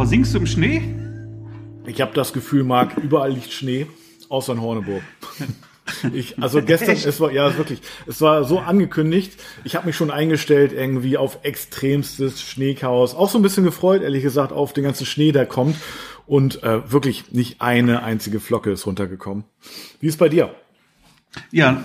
versinkst du im Schnee? Ich habe das Gefühl, Marc, überall liegt Schnee, außer in Horneburg. Ich, also gestern, es war ja wirklich, es war so angekündigt. Ich habe mich schon eingestellt irgendwie auf extremstes Schneechaos. Auch so ein bisschen gefreut, ehrlich gesagt, auf den ganzen Schnee, der kommt. Und äh, wirklich nicht eine einzige Flocke ist runtergekommen. Wie ist bei dir? Ja,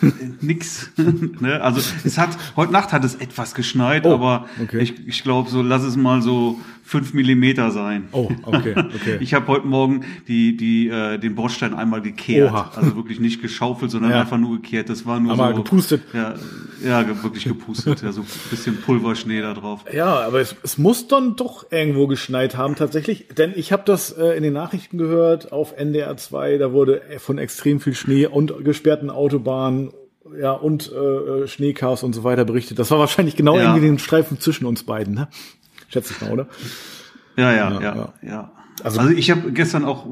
nix. ne? Also es hat heute Nacht hat es etwas geschneit, Oh, aber okay. ich, ich glaube so, lass es mal so fünf Millimeter sein. Oh, okay, okay. Ich habe heute Morgen die die äh, den Bordstein einmal gekehrt, Oha. also wirklich nicht geschaufelt, sondern Ja. einfach nur gekehrt. Das war nur Aber so gepustet. Ja, ja, wirklich gepustet. ja, so ein bisschen Pulverschnee da drauf. Ja, aber es, es muss dann doch irgendwo geschneit haben tatsächlich, denn ich habe das äh, in den Nachrichten gehört auf NDR 2, da wurde von extrem viel Schnee und gesperrten Autobahnen ja und äh, Schneechaos und so weiter berichtet. Das war wahrscheinlich genau Ja. irgendwie den Streifen zwischen uns beiden, ne? Schätze ich mal, oder? Ja, ja, Ja, ja, ja. ja. Also- Also, ich habe gestern auch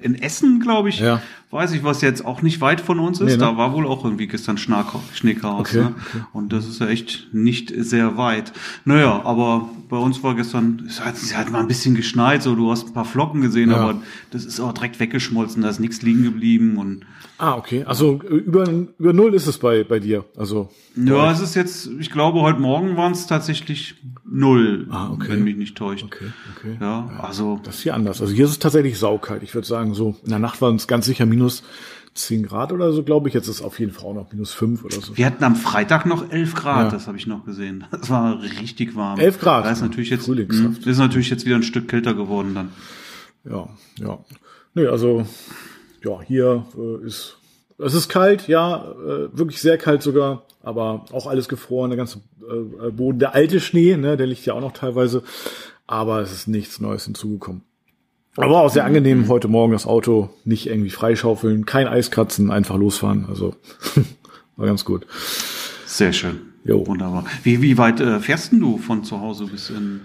in Essen, glaube ich, Ja. Weiß ich, was jetzt auch nicht weit von uns ist. Nee, ne? Da war wohl auch irgendwie gestern Schneechaos. Okay, ne? Und das ist ja echt nicht sehr weit. Naja, aber bei uns war gestern, es hat, es hat mal ein bisschen geschneit, so du hast ein paar Flocken gesehen, Ja. aber das ist auch direkt weggeschmolzen, da ist nichts liegen geblieben und Ah, okay. Also äh, über, über null ist es bei, bei dir. Also ja, es ist jetzt, ich glaube, heute Morgen waren es tatsächlich null, Ah, okay. wenn mich nicht täuscht. Okay, okay. Ja, also Das ist hier anders. Also hier ist es tatsächlich saukalt. Ich würde sagen, so in der Nacht waren es ganz sicher minus 10 Grad oder so, glaube ich. Jetzt ist es auf jeden Fall auch noch minus 5 oder so. Wir hatten am Freitag noch 11 Grad, Ja. das habe ich noch gesehen. Das war richtig warm. 11 Grad? Da ist natürlich jetzt, mh, ist natürlich jetzt wieder ein Stück kälter geworden dann. Ja, ja. Nee, also ja, hier äh, ist es ist kalt, ja, äh, wirklich sehr kalt sogar, aber auch alles gefroren, der ganze äh, Boden, der alte Schnee, ne, der liegt ja auch noch teilweise, aber es ist nichts Neues hinzugekommen. Aber auch sehr angenehm heute Morgen das Auto nicht irgendwie freischaufeln, kein Eiskratzen, einfach losfahren, also war ganz gut. Sehr schön. Jo. Wunderbar. Wie, wie weit äh, fährst denn du von zu Hause bis in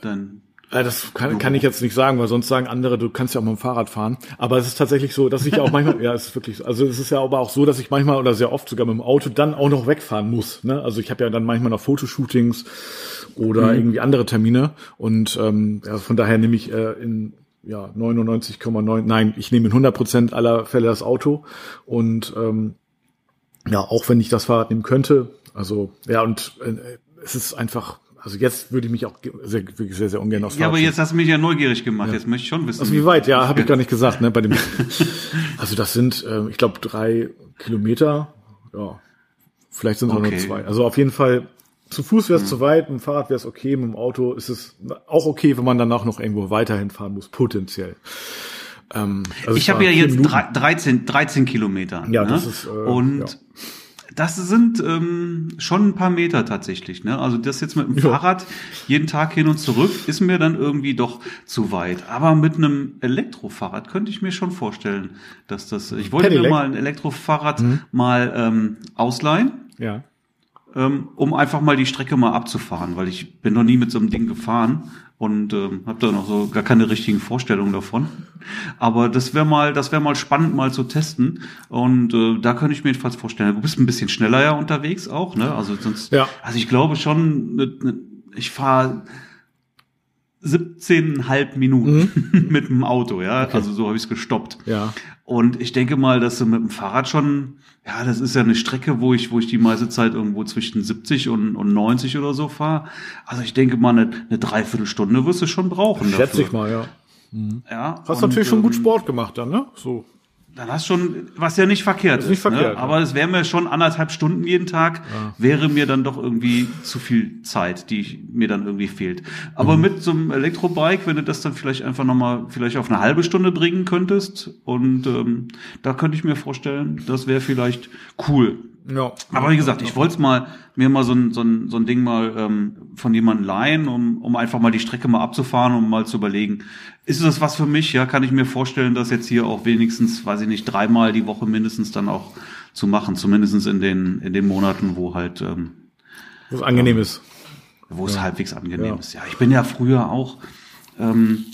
dein Das kann, kann ich jetzt nicht sagen, weil sonst sagen andere, du kannst ja auch mit dem Fahrrad fahren. Aber es ist tatsächlich so, dass ich auch manchmal, ja, es ist wirklich so. Also es ist ja aber auch so, dass ich manchmal oder sehr oft sogar mit dem Auto dann auch noch wegfahren muss. Ne? Also ich habe ja dann manchmal noch Fotoshootings oder irgendwie andere Termine. Und ähm, ja, von daher nehme ich äh, in ja 99,9, nein, ich nehme in 100 Prozent aller Fälle das Auto. Und ähm, ja, auch wenn ich das Fahrrad nehmen könnte. Also ja, und äh, es ist einfach, also jetzt würde ich mich auch sehr, wirklich sehr, sehr ungern aufs Ja, aber jetzt hast du mich ja neugierig gemacht. Jetzt möchte ich schon wissen. also wie weit? Ja, habe ich gar nicht gesagt, ne? Bei dem. Also das sind, äh, ich glaube, drei Kilometer. Ja, vielleicht sind es auch Okay. nur zwei. Also auf jeden Fall. Zu Fuß wäre es zu weit, mit dem Fahrrad wäre es okay, mit dem Auto ist es auch okay, wenn man danach noch irgendwo weiterhin fahren muss, potenziell. Ähm, also ich habe ja jetzt Minuten. drei- 13, 13 Kilometer. Ja, ne? das ist, äh, Und ja. das sind ähm, schon ein paar Meter tatsächlich. Ne? Also das jetzt mit dem Ja. Fahrrad jeden Tag hin und zurück ist mir dann irgendwie doch zu weit. Aber mit einem Elektrofahrrad könnte ich mir schon vorstellen, dass das. Ich wollte mir mal ein Elektrofahrrad Mhm. mal ähm, ausleihen Ja. Ähm, um einfach mal die Strecke mal abzufahren, weil ich bin noch nie mit so einem Ding gefahren und ähm, habe da noch so gar keine richtigen Vorstellungen davon. Aber das wäre mal, das wäre mal spannend mal zu testen und äh, da könnte ich mir jedenfalls vorstellen. Du bist ein bisschen schneller ja unterwegs auch, ne? Also sonst, Ja. also ich glaube schon, ne, ne, ich fahre 17,5 Minuten mit dem Auto, ja. Also so habe ich es gestoppt. Ja. Und ich denke mal, dass du mit dem Fahrrad schon, ja, das ist ja eine Strecke, wo ich, wo ich die meiste Zeit irgendwo zwischen 70 und, und 90 oder so fahre. Also ich denke mal, eine, eine Dreiviertelstunde wirst du schon brauchen. Schätze ich mal, ja. Ja, Hast natürlich schon gut ähm, Sport gemacht dann, ne? So. Dann hast schon, was ja nicht verkehrt ist. nicht verkehrt, ne? ja. Aber es wäre mir schon anderthalb Stunden jeden Tag, wäre mir dann doch irgendwie zu viel Zeit, die ich, mir dann irgendwie fehlt. Aber Mhm. mit so einem Elektrobike, wenn du das dann vielleicht einfach nochmal, vielleicht auf eine halbe Stunde bringen könntest, und ähm, da könnte ich mir vorstellen, das wäre vielleicht cool. Ja. Aber wie gesagt, ich wollte mal mir mal so ein, so ein, so ein Ding mal ähm, von jemandem leihen, um, um einfach mal die Strecke mal abzufahren, um mal zu überlegen, ist das was für mich? Ja, kann ich mir vorstellen, das jetzt hier auch wenigstens, weiß ich nicht, dreimal die Woche mindestens dann auch zu machen, zumindestens in den, in den Monaten, wo halt, ähm, Wo es angenehm ist. wo es halbwegs angenehm Ja. ist. Ja, ich bin ja früher auch ähm,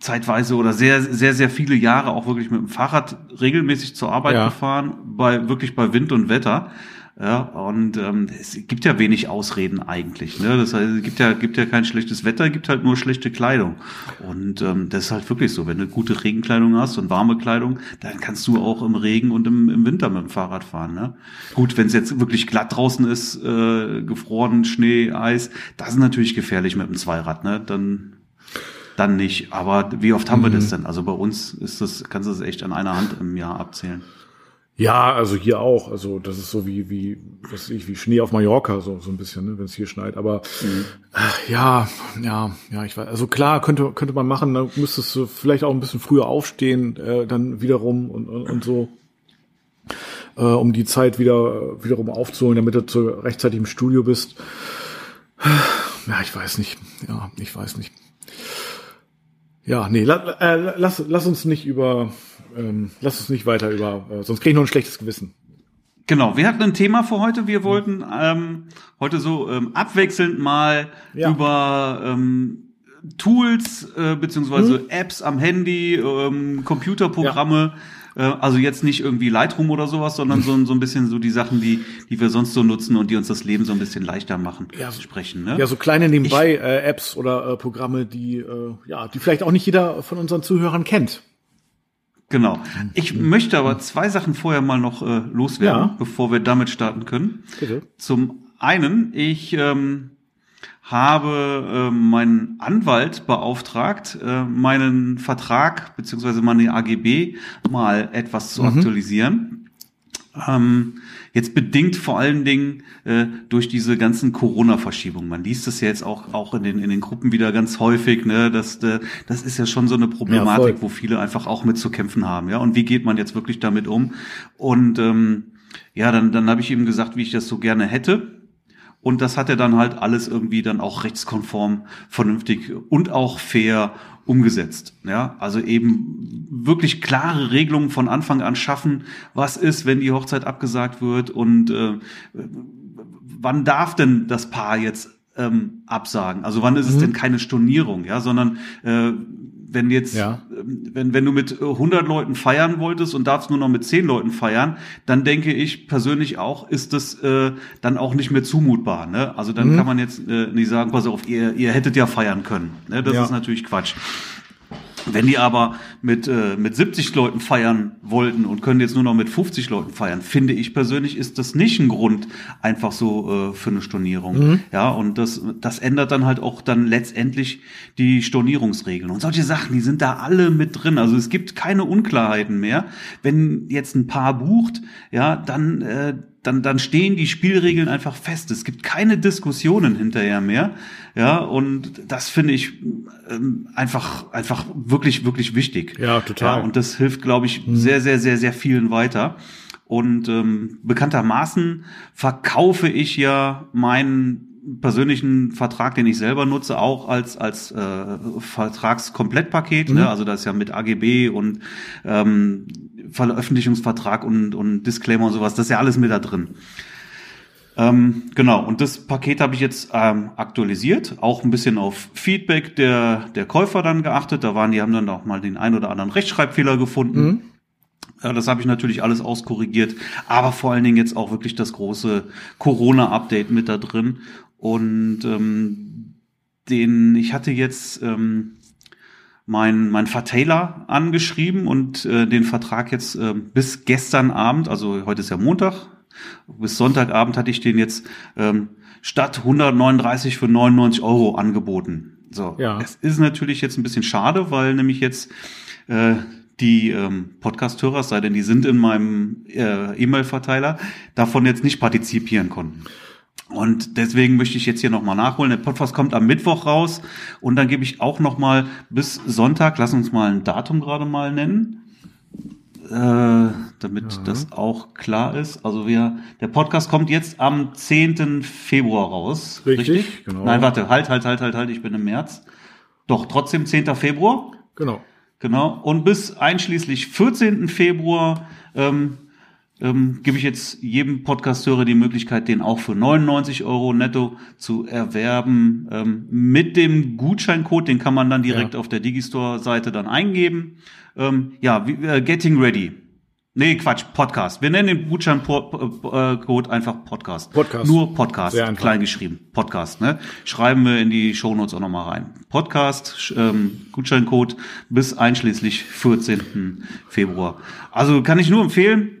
zeitweise oder sehr, sehr, sehr viele Jahre auch wirklich mit dem Fahrrad regelmäßig zur Arbeit Ja. gefahren, bei wirklich bei Wind und Wetter. Ja, und ähm, es gibt ja wenig Ausreden eigentlich. Ne? Das heißt, es gibt ja, gibt ja kein schlechtes Wetter, gibt halt nur schlechte Kleidung. Und ähm, das ist halt wirklich so. Wenn du gute Regenkleidung hast und warme Kleidung, dann kannst du auch im Regen und im, im Winter mit dem Fahrrad fahren. Ne? Gut, wenn es jetzt wirklich glatt draußen ist, äh, gefroren, Schnee, Eis, das ist natürlich gefährlich mit dem Zweirad. Ne? Dann dann nicht. Aber wie oft haben mhm. wir das mhm. denn? Also bei uns ist das, kannst du das echt an einer Hand im Jahr abzählen. Ja, also hier auch. Also das ist so wie wie was ich wie Schnee auf Mallorca so so ein bisschen, ne, wenn es hier schneit. Aber mhm. äh, ja, ja, ja, ich weiß. Also klar könnte könnte man machen. Dann müsstest du vielleicht auch ein bisschen früher aufstehen, äh, dann wiederum und und, und so, äh, um die Zeit wieder wiederum aufzuholen, damit du zu, rechtzeitig im Studio bist. Ja, ich weiß nicht. Ja, ich weiß nicht. Ja, nee, la, äh, lass, lass uns nicht über ähm, lass uns nicht weiter über, äh, sonst kriege ich noch ein schlechtes Gewissen. Genau, wir hatten ein Thema für heute. Wir wollten ähm, heute so ähm, abwechselnd mal ja. über ähm, Tools äh, beziehungsweise hm. Apps am Handy, ähm, Computerprogramme. Ja. Äh, also jetzt nicht irgendwie Lightroom oder sowas, sondern so, so ein bisschen so die Sachen, die, die wir sonst so nutzen und die uns das Leben so ein bisschen leichter machen, ja, sprechen. Ne? Ja, so kleine nebenbei äh, Apps oder äh, Programme, die äh, ja, die vielleicht auch nicht jeder von unseren Zuhörern kennt. Genau. Ich möchte aber zwei Sachen vorher mal noch äh, loswerden, ja. bevor wir damit starten können. Bitte. Zum einen, ich ähm, habe äh, meinen Anwalt beauftragt, äh, meinen Vertrag beziehungsweise meine AGB mal etwas zu mhm. aktualisieren. Ähm, jetzt bedingt vor allen Dingen äh, durch diese ganzen Corona-Verschiebungen. Man liest das ja jetzt auch, auch in, den, in den Gruppen wieder ganz häufig. Ne? Das, äh, das ist ja schon so eine Problematik, ja, wo viele einfach auch mit zu kämpfen haben. Ja, Und wie geht man jetzt wirklich damit um? Und ähm, ja, dann, dann habe ich ihm gesagt, wie ich das so gerne hätte. Und das hat er dann halt alles irgendwie dann auch rechtskonform, vernünftig und auch fair umgesetzt. Ja, also eben wirklich klare Regelungen von Anfang an schaffen. Was ist, wenn die Hochzeit abgesagt wird und äh, wann darf denn das Paar jetzt ähm, absagen? Also wann ist mhm. es denn keine Stornierung? Ja, sondern äh, wenn jetzt, ja. Ähm, wenn, wenn du mit 100 Leuten feiern wolltest und darfst nur noch mit 10 Leuten feiern, dann denke ich persönlich auch, ist das äh, dann auch nicht mehr zumutbar. Ne? Also dann mhm. kann man jetzt äh, nicht sagen, pass auf, ihr, ihr hättet ja feiern können. Ne? Das ja. ist natürlich Quatsch. Wenn die aber mit, äh, mit 70 Leuten feiern wollten und können jetzt nur noch mit 50 Leuten feiern, finde ich persönlich, ist das nicht ein Grund einfach so äh, für eine Stornierung. Mhm. Ja, und das, das ändert dann halt auch dann letztendlich die Stornierungsregeln. Und solche Sachen, die sind da alle mit drin. Also es gibt keine Unklarheiten mehr. Wenn jetzt ein Paar bucht, ja, dann äh, dann, dann stehen die Spielregeln einfach fest. Es gibt keine Diskussionen hinterher mehr. Ja, und das finde ich ähm, einfach, einfach wirklich, wirklich wichtig. Ja, total. Ja, und das hilft, glaube ich, mhm. sehr, sehr, sehr, sehr vielen weiter. Und ähm, bekanntermaßen verkaufe ich ja meinen persönlichen Vertrag, den ich selber nutze, auch als als äh, Vertragskomplettpaket. Ne? Mhm. Ne? Also das ist ja mit AGB und ähm, Veröffentlichungsvertrag und, und Disclaimer und sowas, das ist ja alles mit da drin. Ähm, genau, und das Paket habe ich jetzt ähm, aktualisiert, auch ein bisschen auf Feedback der, der Käufer dann geachtet. Da waren, die haben dann auch mal den ein oder anderen Rechtschreibfehler gefunden. Mhm. Ja, das habe ich natürlich alles auskorrigiert, aber vor allen Dingen jetzt auch wirklich das große Corona-Update mit da drin. Und ähm, den, ich hatte jetzt ähm, mein, mein Vertailer angeschrieben und äh, den Vertrag jetzt äh, bis gestern Abend, also heute ist ja Montag, bis Sonntagabend hatte ich den jetzt ähm, statt 139 für 99 Euro angeboten. So, ja. es ist natürlich jetzt ein bisschen schade, weil nämlich jetzt äh, die ähm, Podcast-Hörer, sei denn die sind in meinem äh, E-Mail-Verteiler, davon jetzt nicht partizipieren konnten. Und deswegen möchte ich jetzt hier nochmal nachholen. Der Podcast kommt am Mittwoch raus und dann gebe ich auch nochmal bis Sonntag, lass uns mal ein Datum gerade mal nennen, äh, damit ja. das auch klar ist. Also wir, der Podcast kommt jetzt am 10. Februar raus. Richtig, richtig? genau. Nein, warte, halt, halt, halt, halt, halt, ich bin im März. Doch, trotzdem 10. Februar. Genau. Genau. Und bis einschließlich 14. Februar ähm, ähm, gebe ich jetzt jedem Podcasthörer die Möglichkeit, den auch für 99 Euro netto zu erwerben. Ähm, mit dem Gutscheincode, den kann man dann direkt ja. auf der Digistore-Seite dann eingeben. Ähm, ja, wie, äh, Getting Ready. Nee, Quatsch, Podcast. Wir nennen den Gutscheincode einfach Podcast. Podcast. Nur Podcast, klein geschrieben. Podcast, ne? Schreiben wir in die Shownotes auch nochmal rein. Podcast, ähm, Gutscheincode bis einschließlich 14. Februar. Also kann ich nur empfehlen,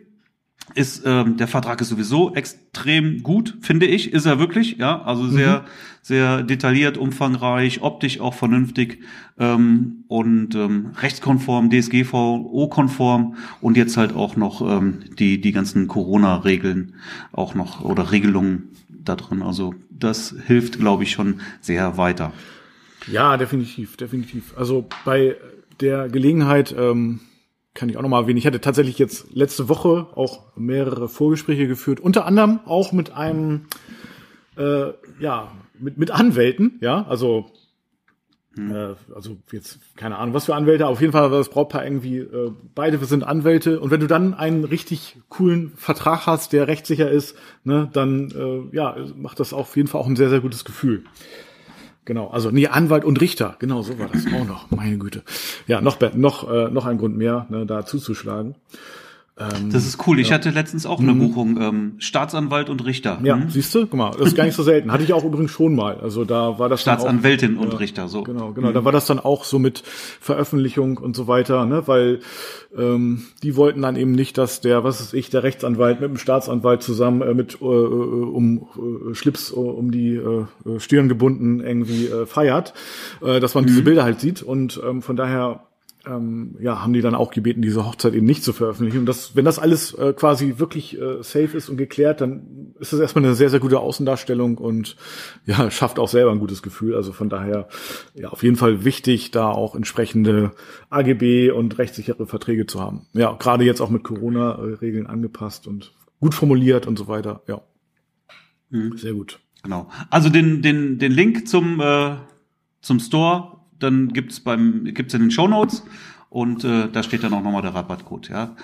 ist ähm, der Vertrag ist sowieso extrem gut, finde ich, ist er wirklich, ja, also sehr sehr detailliert, umfangreich, optisch auch vernünftig ähm, und ähm, rechtskonform, DSGVO-konform und jetzt halt auch noch ähm, die die ganzen Corona-Regeln auch noch oder Regelungen da drin. Also das hilft, glaube ich, schon sehr weiter. Ja, definitiv, definitiv. Also bei der Gelegenheit ähm, kann ich auch noch mal erwähnen. Ich hatte tatsächlich jetzt letzte Woche auch mehrere Vorgespräche geführt, unter anderem auch mit einem, äh, ja, mit, mit Anwälten, ja, also äh, also jetzt keine Ahnung, was für Anwälte, auf jeden Fall war das Brautpaar irgendwie, äh, beide sind Anwälte und wenn du dann einen richtig coolen Vertrag hast, der rechtssicher ist, ne, dann äh, ja, macht das auf jeden Fall auch ein sehr, sehr gutes Gefühl. Genau, also nee, Anwalt und Richter, genau so war das auch noch, meine Güte. Ja, noch noch äh, noch ein Grund mehr, ne, da zuzuschlagen. Das ist cool. Ich hatte letztens auch eine Buchung, ähm, Staatsanwalt und Richter. Ja, Hm? siehst du, guck mal, das ist gar nicht so selten. Hatte ich auch übrigens schon mal. Also da war das dann auch- Staatsanwältin und Richter, so. Genau, genau. Da war das dann auch so mit Veröffentlichung und so weiter, ne? Weil ähm, die wollten dann eben nicht, dass der, was ist ich, der Rechtsanwalt mit dem Staatsanwalt zusammen äh, mit äh, äh, um äh, Schlips äh, um die äh, äh, Stirn gebunden irgendwie äh, feiert, äh, dass man diese Bilder halt sieht. Und ähm, von daher ähm, ja, haben die dann auch gebeten, diese Hochzeit eben nicht zu veröffentlichen. Und das, wenn das alles äh, quasi wirklich äh, safe ist und geklärt, dann ist das erstmal eine sehr, sehr gute Außendarstellung und ja, schafft auch selber ein gutes Gefühl. Also von daher, ja, auf jeden Fall wichtig, da auch entsprechende AGB und rechtssichere Verträge zu haben. Ja, gerade jetzt auch mit Corona-Regeln angepasst und gut formuliert und so weiter. Ja. Sehr gut. Genau. Also den, den, den Link zum, äh, zum Store, dann gibt's beim, gibt's in den Show Notes und äh, da steht dann auch nochmal der Rabattcode, ja.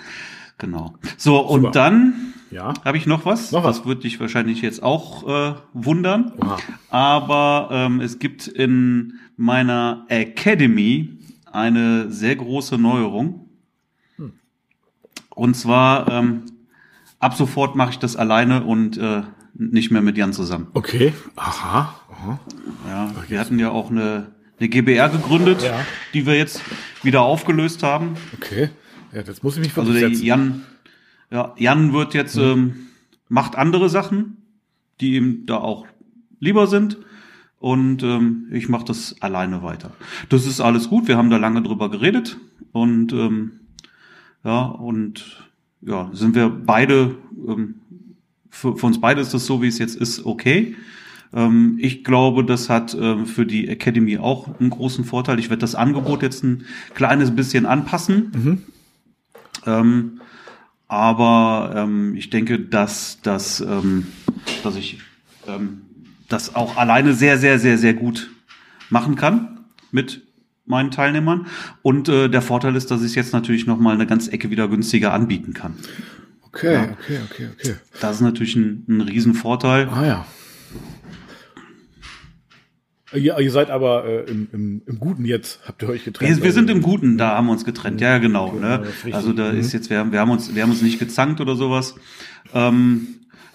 Genau. So, und Super. dann Ja. habe ich noch was. Noch was? Das wird dich wahrscheinlich jetzt auch äh, wundern. Oha. Aber ähm, es gibt in meiner Academy eine sehr große Neuerung. Und zwar ähm, ab sofort mache ich das alleine und äh, nicht mehr mit Jan zusammen. Okay. Aha. Aha. Ja, wir hatten ja auch eine, eine GBR gegründet, Ja. die wir jetzt wieder aufgelöst haben. Okay. Ja, das muss ich mich Also der. Jan, ja, Jan wird jetzt ähm, macht andere Sachen, die ihm da auch lieber sind. Und ähm, ich mache das alleine weiter. Das ist alles gut. Wir haben da lange drüber geredet und ähm, ja und ja sind wir beide ähm, für, für uns beide ist das so, wie es jetzt ist, okay. Ähm, ich glaube, das hat ähm, für die Academy auch einen großen Vorteil. Ich werde das Angebot jetzt ein kleines bisschen anpassen. Ähm, aber ähm, ich denke, dass, dass, ähm, dass ich ähm, das auch alleine sehr, sehr, sehr, sehr gut machen kann mit meinen Teilnehmern. Und äh, der Vorteil ist, dass ich es jetzt natürlich noch mal eine ganze Ecke wieder günstiger anbieten kann. Okay, okay, okay, okay. Das ist natürlich ein, ein Riesenvorteil. Ah ja. Ja, ihr seid aber äh, im, im, im Guten jetzt, habt ihr euch getrennt. Wir, wir sind im Guten, da haben wir uns getrennt. Ja, ja, genau. Okay, Ne? Also da Mhm. ist jetzt, wir haben, wir haben uns, wir haben uns nicht gezankt oder sowas. Ähm,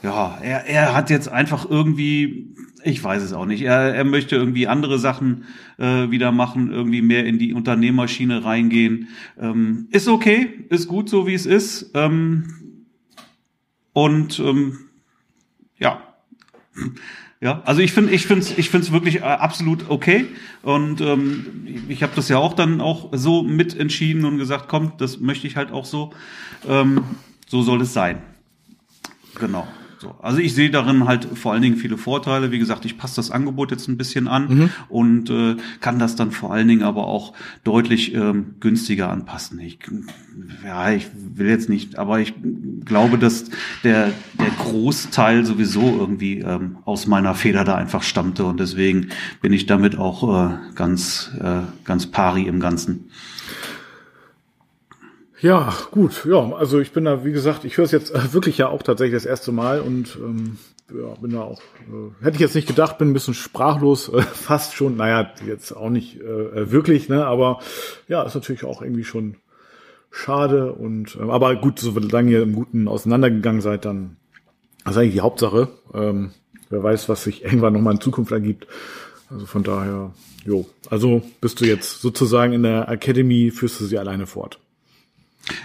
ja, er, er hat jetzt einfach irgendwie, ich weiß es auch nicht. Er, er möchte irgendwie andere Sachen äh, wieder machen, irgendwie mehr in die Unternehmerschiene reingehen. Ähm, ist okay, ist gut so wie es ist. Ähm, und ähm, ja. Ja, also ich finde, ich finde, ich finde es wirklich äh, absolut okay. Und ähm, ich habe das ja auch dann auch so mitentschieden und gesagt, komm, das möchte ich halt auch so. Ähm, so soll es sein. Genau. So. Also ich sehe darin halt vor allen Dingen viele Vorteile. Wie gesagt, ich passe das Angebot jetzt ein bisschen an und äh, kann das dann vor allen Dingen aber auch deutlich ähm, günstiger anpassen. Ich, ja, ich will jetzt nicht, aber ich glaube, dass der, der Großteil sowieso irgendwie ähm, aus meiner Feder da einfach stammte und deswegen bin ich damit auch äh, ganz, äh, ganz pari im Ganzen. Ja, gut, ja, also ich bin da, wie gesagt, ich höre es jetzt äh, wirklich ja auch tatsächlich das erste Mal und ähm, ja, bin da auch, äh, hätte ich jetzt nicht gedacht, bin ein bisschen sprachlos, äh, fast schon, naja, jetzt auch nicht äh, wirklich, ne, aber ja, ist natürlich auch irgendwie schon schade und äh, aber gut, solange ihr im Guten auseinandergegangen seid, dann das ist eigentlich die Hauptsache. Ähm, wer weiß, was sich irgendwann nochmal in Zukunft ergibt. Also von daher, jo. Also bist du jetzt sozusagen in der Academy, führst du sie alleine fort.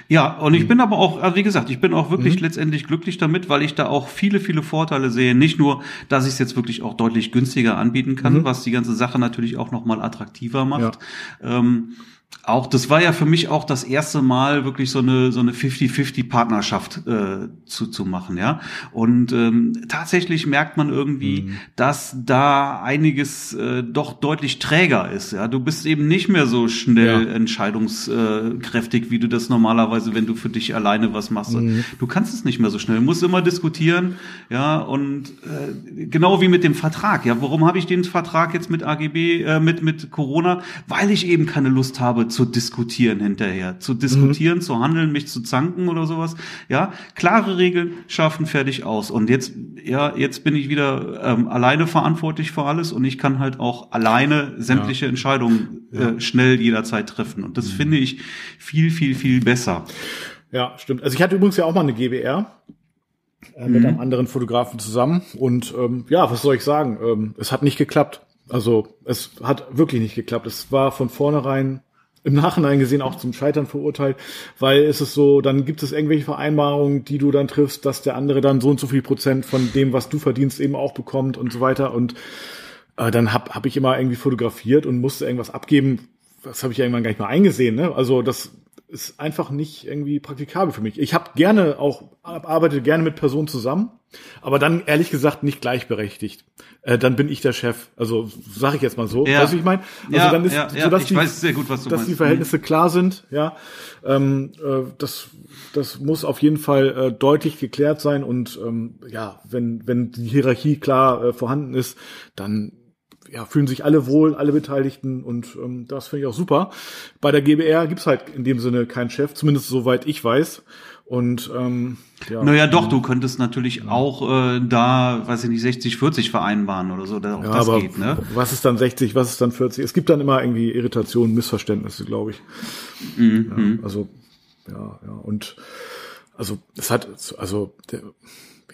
Ja, und ich mhm. bin aber auch, also wie gesagt, ich bin auch wirklich mhm. letztendlich glücklich damit, weil ich da auch viele, viele Vorteile sehe. Nicht nur, dass ich es jetzt wirklich auch deutlich günstiger anbieten kann, mhm. was die ganze Sache natürlich auch nochmal attraktiver macht. Ja. Ähm, auch, das war ja für mich auch das erste Mal wirklich so eine so eine 50-50 Partnerschaft äh, zu, zu machen, ja. Und ähm, tatsächlich merkt man irgendwie, mhm. dass da einiges äh, doch deutlich träger ist. Ja, du bist eben nicht mehr so schnell ja. entscheidungskräftig, wie du das normalerweise, wenn du für dich alleine was machst. Mhm. Du kannst es nicht mehr so schnell. Du musst immer diskutieren, ja. Und äh, genau wie mit dem Vertrag, ja. Warum habe ich den Vertrag jetzt mit AGB, äh, mit mit Corona? Weil ich eben keine Lust habe zu diskutieren hinterher. Zu diskutieren, mhm. zu handeln, mich zu zanken oder sowas. Ja, klare Regeln schaffen fertig aus. Und jetzt, ja, jetzt bin ich wieder ähm, alleine verantwortlich für alles und ich kann halt auch alleine sämtliche ja. Entscheidungen äh, ja. schnell jederzeit treffen. Und das mhm. finde ich viel, viel, viel besser. Ja, stimmt. Also ich hatte übrigens ja auch mal eine GBR äh, mit mhm. einem anderen Fotografen zusammen. Und ähm, ja, was soll ich sagen? Ähm, es hat nicht geklappt. Also es hat wirklich nicht geklappt. Es war von vornherein im Nachhinein gesehen auch zum Scheitern verurteilt, weil es ist so, dann gibt es irgendwelche Vereinbarungen, die du dann triffst, dass der andere dann so und so viel Prozent von dem, was du verdienst, eben auch bekommt und so weiter. Und äh, dann hab, hab ich immer irgendwie fotografiert und musste irgendwas abgeben. Das habe ich irgendwann gar nicht mal eingesehen. Ne? Also das ist einfach nicht irgendwie praktikabel für mich. Ich habe gerne auch, arbeite gerne mit Personen zusammen, aber dann ehrlich gesagt nicht gleichberechtigt. Äh, dann bin ich der Chef. Also sage ich jetzt mal so. Ja. Weißt du, ich meine? Also ja, dann ist, ja, dass ich die, weiß sehr gut, was du dass meinst. die Verhältnisse mhm. klar sind. Ja, ähm, äh, das das muss auf jeden Fall äh, deutlich geklärt sein und ähm, ja, wenn wenn die Hierarchie klar äh, vorhanden ist, dann ja, fühlen sich alle wohl, alle Beteiligten und ähm, das finde ich auch super. Bei der GBR gibt's halt in dem Sinne keinen Chef, zumindest soweit ich weiß. Und ähm, ja. Naja, doch, du könntest natürlich ja. auch äh, da, weiß ich nicht, 60, 40 vereinbaren oder so, auch ja, das aber geht, ne? Was ist dann 60, was ist dann 40? Es gibt dann immer irgendwie Irritationen, Missverständnisse, glaube ich. Mhm. Ja, also, ja, ja. Und also es hat, also der,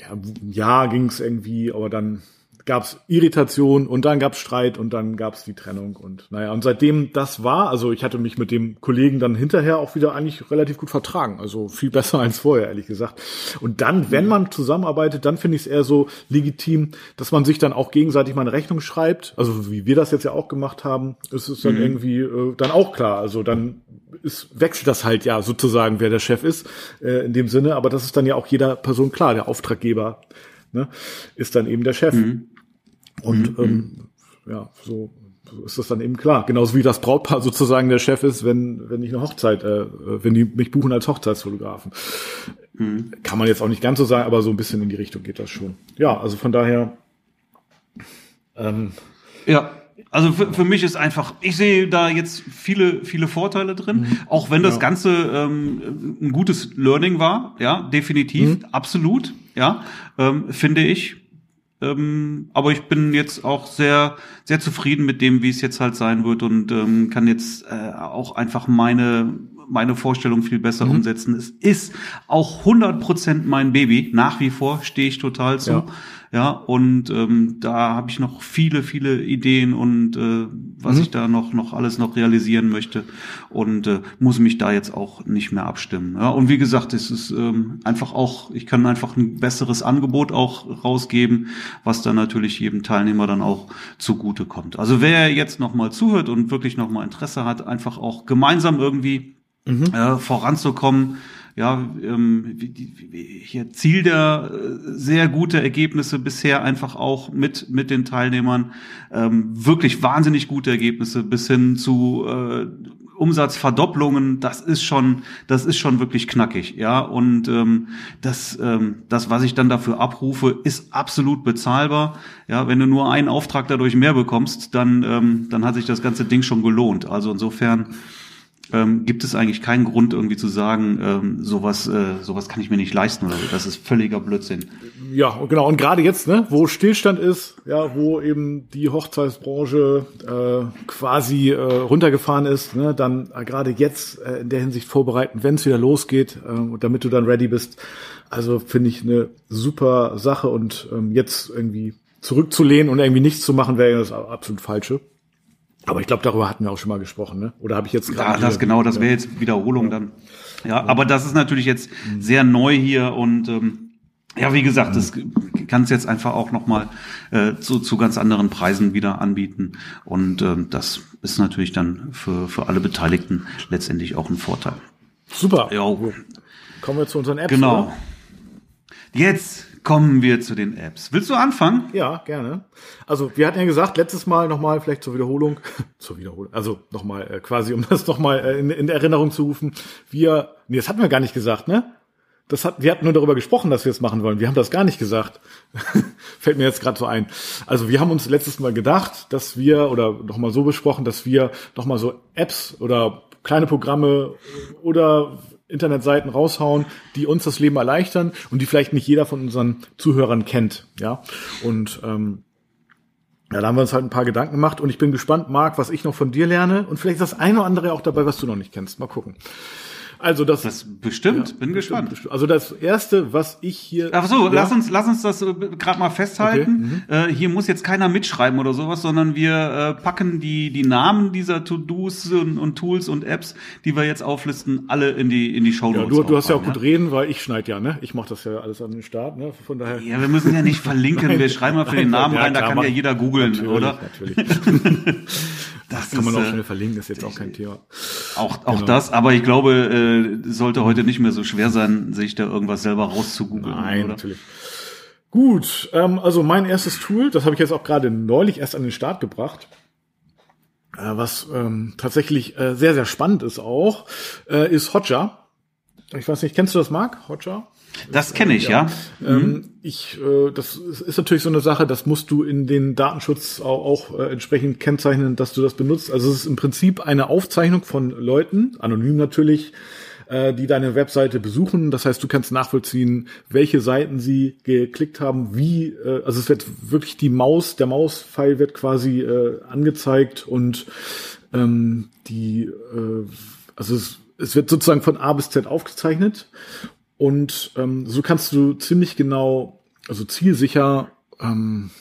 ja, ja ging es irgendwie, aber dann gab es Irritation und dann gab es Streit und dann gab es die Trennung und naja, und seitdem das war, also ich hatte mich mit dem Kollegen dann hinterher auch wieder eigentlich relativ gut vertragen, also viel besser als vorher, ehrlich gesagt. Und dann, wenn man zusammenarbeitet, dann finde ich es eher so legitim, dass man sich dann auch gegenseitig mal eine Rechnung schreibt, also wie wir das jetzt ja auch gemacht haben, ist es dann mhm. irgendwie äh, dann auch klar, also dann ist, wechselt das halt ja sozusagen, wer der Chef ist, äh, in dem Sinne, aber das ist dann ja auch jeder Person klar, der Auftraggeber ne, ist dann eben der Chef. Mhm. Und mhm. ähm, ja, so, so ist das dann eben klar. Genauso wie das Brautpaar sozusagen der Chef ist, wenn, wenn ich eine Hochzeit, äh, wenn die mich buchen als Hochzeitsfotografen. Mhm. Kann man jetzt auch nicht ganz so sagen, aber so ein bisschen in die Richtung geht das schon. Ja, also von daher. Ähm, ja, also für, für mich ist einfach, ich sehe da jetzt viele, viele Vorteile drin, mhm. auch wenn das ja. Ganze ähm, ein gutes Learning war, ja, definitiv, mhm. absolut, ja, ähm, finde ich. Ähm, aber ich bin jetzt auch sehr, sehr zufrieden mit dem, wie es jetzt halt sein wird und ähm, kann jetzt äh, auch einfach meine, meine Vorstellung viel besser mhm. umsetzen. Es ist auch 100 Prozent mein Baby. Nach wie vor stehe ich total zu. Ja. Ja, und ähm, da habe ich noch viele, viele Ideen und äh, was mhm. ich da noch, noch alles noch realisieren möchte und äh, muss mich da jetzt auch nicht mehr abstimmen. Ja, und wie gesagt, es ist ähm, einfach auch, ich kann einfach ein besseres Angebot auch rausgeben, was dann natürlich jedem Teilnehmer dann auch zugute kommt. Also wer jetzt nochmal zuhört und wirklich nochmal Interesse hat, einfach auch gemeinsam irgendwie mhm. äh, voranzukommen, ja, ähm, hier Ziel der äh, sehr gute Ergebnisse bisher einfach auch mit mit den Teilnehmern ähm, wirklich wahnsinnig gute Ergebnisse bis hin zu äh, Umsatzverdopplungen, das ist schon, das ist schon wirklich knackig, ja. Und ähm, das, ähm, das, was ich dann dafür abrufe, ist absolut bezahlbar. Ja, wenn du nur einen Auftrag dadurch mehr bekommst, dann, ähm, dann hat sich das ganze Ding schon gelohnt. Also insofern ähm, gibt es eigentlich keinen Grund irgendwie zu sagen, ähm, sowas, äh, sowas kann ich mir nicht leisten oder so. Das ist völliger Blödsinn. Ja, genau. Und gerade jetzt, ne, wo Stillstand ist, ja, wo eben die Hochzeitsbranche äh, quasi äh, runtergefahren ist, ne, dann äh, gerade jetzt äh, in der Hinsicht vorbereiten, wenn es wieder losgeht, äh, damit du dann ready bist. Also finde ich eine super Sache und ähm, jetzt irgendwie zurückzulehnen und irgendwie nichts zu machen, wäre das absolut falsche. Aber ich glaube, darüber hatten wir auch schon mal gesprochen, ne? Oder habe ich jetzt gerade. Ja, das genau, das wäre jetzt Wiederholung ja. dann. Ja, aber das ist natürlich jetzt sehr neu hier und ähm, ja, wie gesagt, das kann es jetzt einfach auch nochmal äh, zu, zu ganz anderen Preisen wieder anbieten. Und ähm, das ist natürlich dann für, für alle Beteiligten letztendlich auch ein Vorteil. Super. Ja. Kommen wir zu unseren Apps. Genau. Oder? Jetzt kommen wir zu den Apps. Willst du anfangen? Ja, gerne. Also wir hatten ja gesagt, letztes Mal nochmal, vielleicht zur Wiederholung, zur Wiederholung, also nochmal äh, quasi, um das nochmal äh, in, in Erinnerung zu rufen. Wir, nee, das hatten wir gar nicht gesagt, ne? Das hat, wir hatten nur darüber gesprochen, dass wir es machen wollen. Wir haben das gar nicht gesagt. Fällt mir jetzt gerade so ein. Also wir haben uns letztes Mal gedacht, dass wir, oder nochmal so besprochen, dass wir nochmal so Apps oder kleine Programme oder Internetseiten raushauen, die uns das Leben erleichtern und die vielleicht nicht jeder von unseren Zuhörern kennt. Ja. Und ähm, ja, da haben wir uns halt ein paar Gedanken gemacht und ich bin gespannt, Marc, was ich noch von dir lerne und vielleicht das eine oder andere auch dabei, was du noch nicht kennst. Mal gucken. Also das, das bestimmt, ja, bin gespannt. Bestimmt. Also das erste, was ich hier. Ach so, ja. lass uns, lass uns das äh, gerade mal festhalten. Okay. Mhm. Äh, hier muss jetzt keiner mitschreiben oder sowas, sondern wir äh, packen die die Namen dieser To-Dos und, und, Tools und Apps, die wir jetzt auflisten, alle in die in die Show Notes. Ja, du, du hast ja auch gut reden, weil ich schneide ja, ne? Ich mache das ja alles an den Start, ne? Von daher. Ja, wir müssen ja nicht verlinken. Nein, wir schreiben mal für den Namen rein, da kann ja jeder googeln, oder? Natürlich. Das, kann man auch äh, schnell verlinken, ist jetzt auch kein Thema. Auch, auch genau. das, aber ich glaube, äh, sollte heute nicht mehr so schwer sein, sich da irgendwas selber rauszugoogeln. Nein, oder? natürlich. Gut, ähm, also mein erstes Tool, das habe ich jetzt auch gerade neulich erst an den Start gebracht, äh, was ähm, tatsächlich äh, sehr, sehr spannend ist auch, äh, ist Hotjar. Ich weiß nicht, kennst du das, Marc? Hotjar? Das kenne ich, ja. ja. Ähm, mhm. ich, äh, das ist natürlich so eine Sache, das musst du in den Datenschutz auch, auch äh, entsprechend kennzeichnen, dass du das benutzt. Also es ist im Prinzip eine Aufzeichnung von Leuten, anonym natürlich, äh, die deine Webseite besuchen. Das heißt, du kannst nachvollziehen, welche Seiten sie geklickt haben, wie, äh, also es wird wirklich die Maus, der Mauspfeil wird quasi äh, angezeigt und ähm, die, äh, also es, es wird sozusagen von A bis Z aufgezeichnet und ähm, so kannst du ziemlich genau, also zielsicher ähm,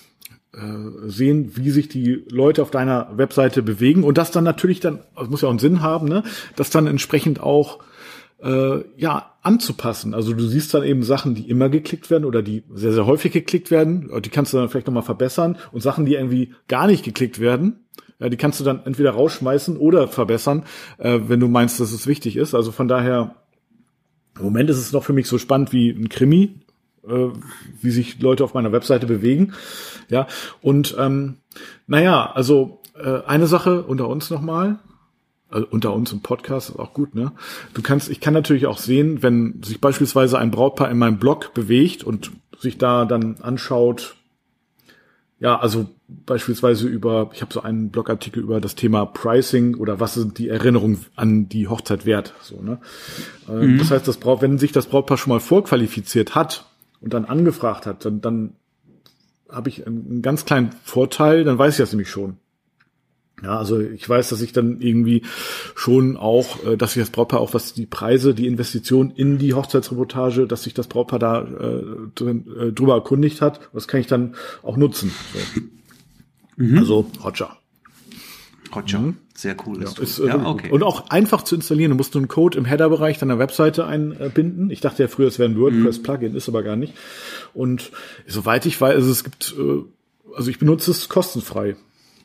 äh, sehen, wie sich die Leute auf deiner Webseite bewegen und das dann natürlich dann, das muss ja auch einen Sinn haben, ne, das dann entsprechend auch äh, ja anzupassen. Also du siehst dann eben Sachen, die immer geklickt werden oder die sehr sehr häufig geklickt werden, die kannst du dann vielleicht nochmal verbessern und Sachen, die irgendwie gar nicht geklickt werden, ja, die kannst du dann entweder rausschmeißen oder verbessern, äh, wenn du meinst, dass es wichtig ist. Also von daher im Moment ist es noch für mich so spannend wie ein Krimi, äh, wie sich Leute auf meiner Webseite bewegen. Ja, und ähm, naja, also äh, eine Sache unter uns nochmal, also unter uns im Podcast ist auch gut, ne? Du kannst, ich kann natürlich auch sehen, wenn sich beispielsweise ein Brautpaar in meinem Blog bewegt und sich da dann anschaut, ja, also beispielsweise über, ich habe so einen Blogartikel über das Thema Pricing oder was sind die Erinnerungen an die Hochzeit wert. So, ne? Äh, mhm. Das heißt, das Braut, wenn sich das Brautpaar schon mal vorqualifiziert hat und dann angefragt hat, dann, dann habe ich einen ganz kleinen Vorteil, dann weiß ich das nämlich schon. Ja, also ich weiß, dass ich dann irgendwie schon auch, äh, dass ich das Brautpaar auch was die Preise, die Investition in die Hochzeitsreportage, dass sich das Brautpaar da äh, drin, äh, drüber erkundigt hat. Das kann ich dann auch nutzen. So. Mhm. Also Roger. Roger. Mhm. Sehr cool. Ja, ist, äh, ja, okay. Und auch einfach zu installieren. Du musst einen Code im Header-Bereich deiner Webseite einbinden. Ich dachte ja früher, es wäre ein WordPress-Plugin, mhm. ist aber gar nicht. Und soweit ich weiß, also es gibt, äh, also ich benutze es kostenfrei.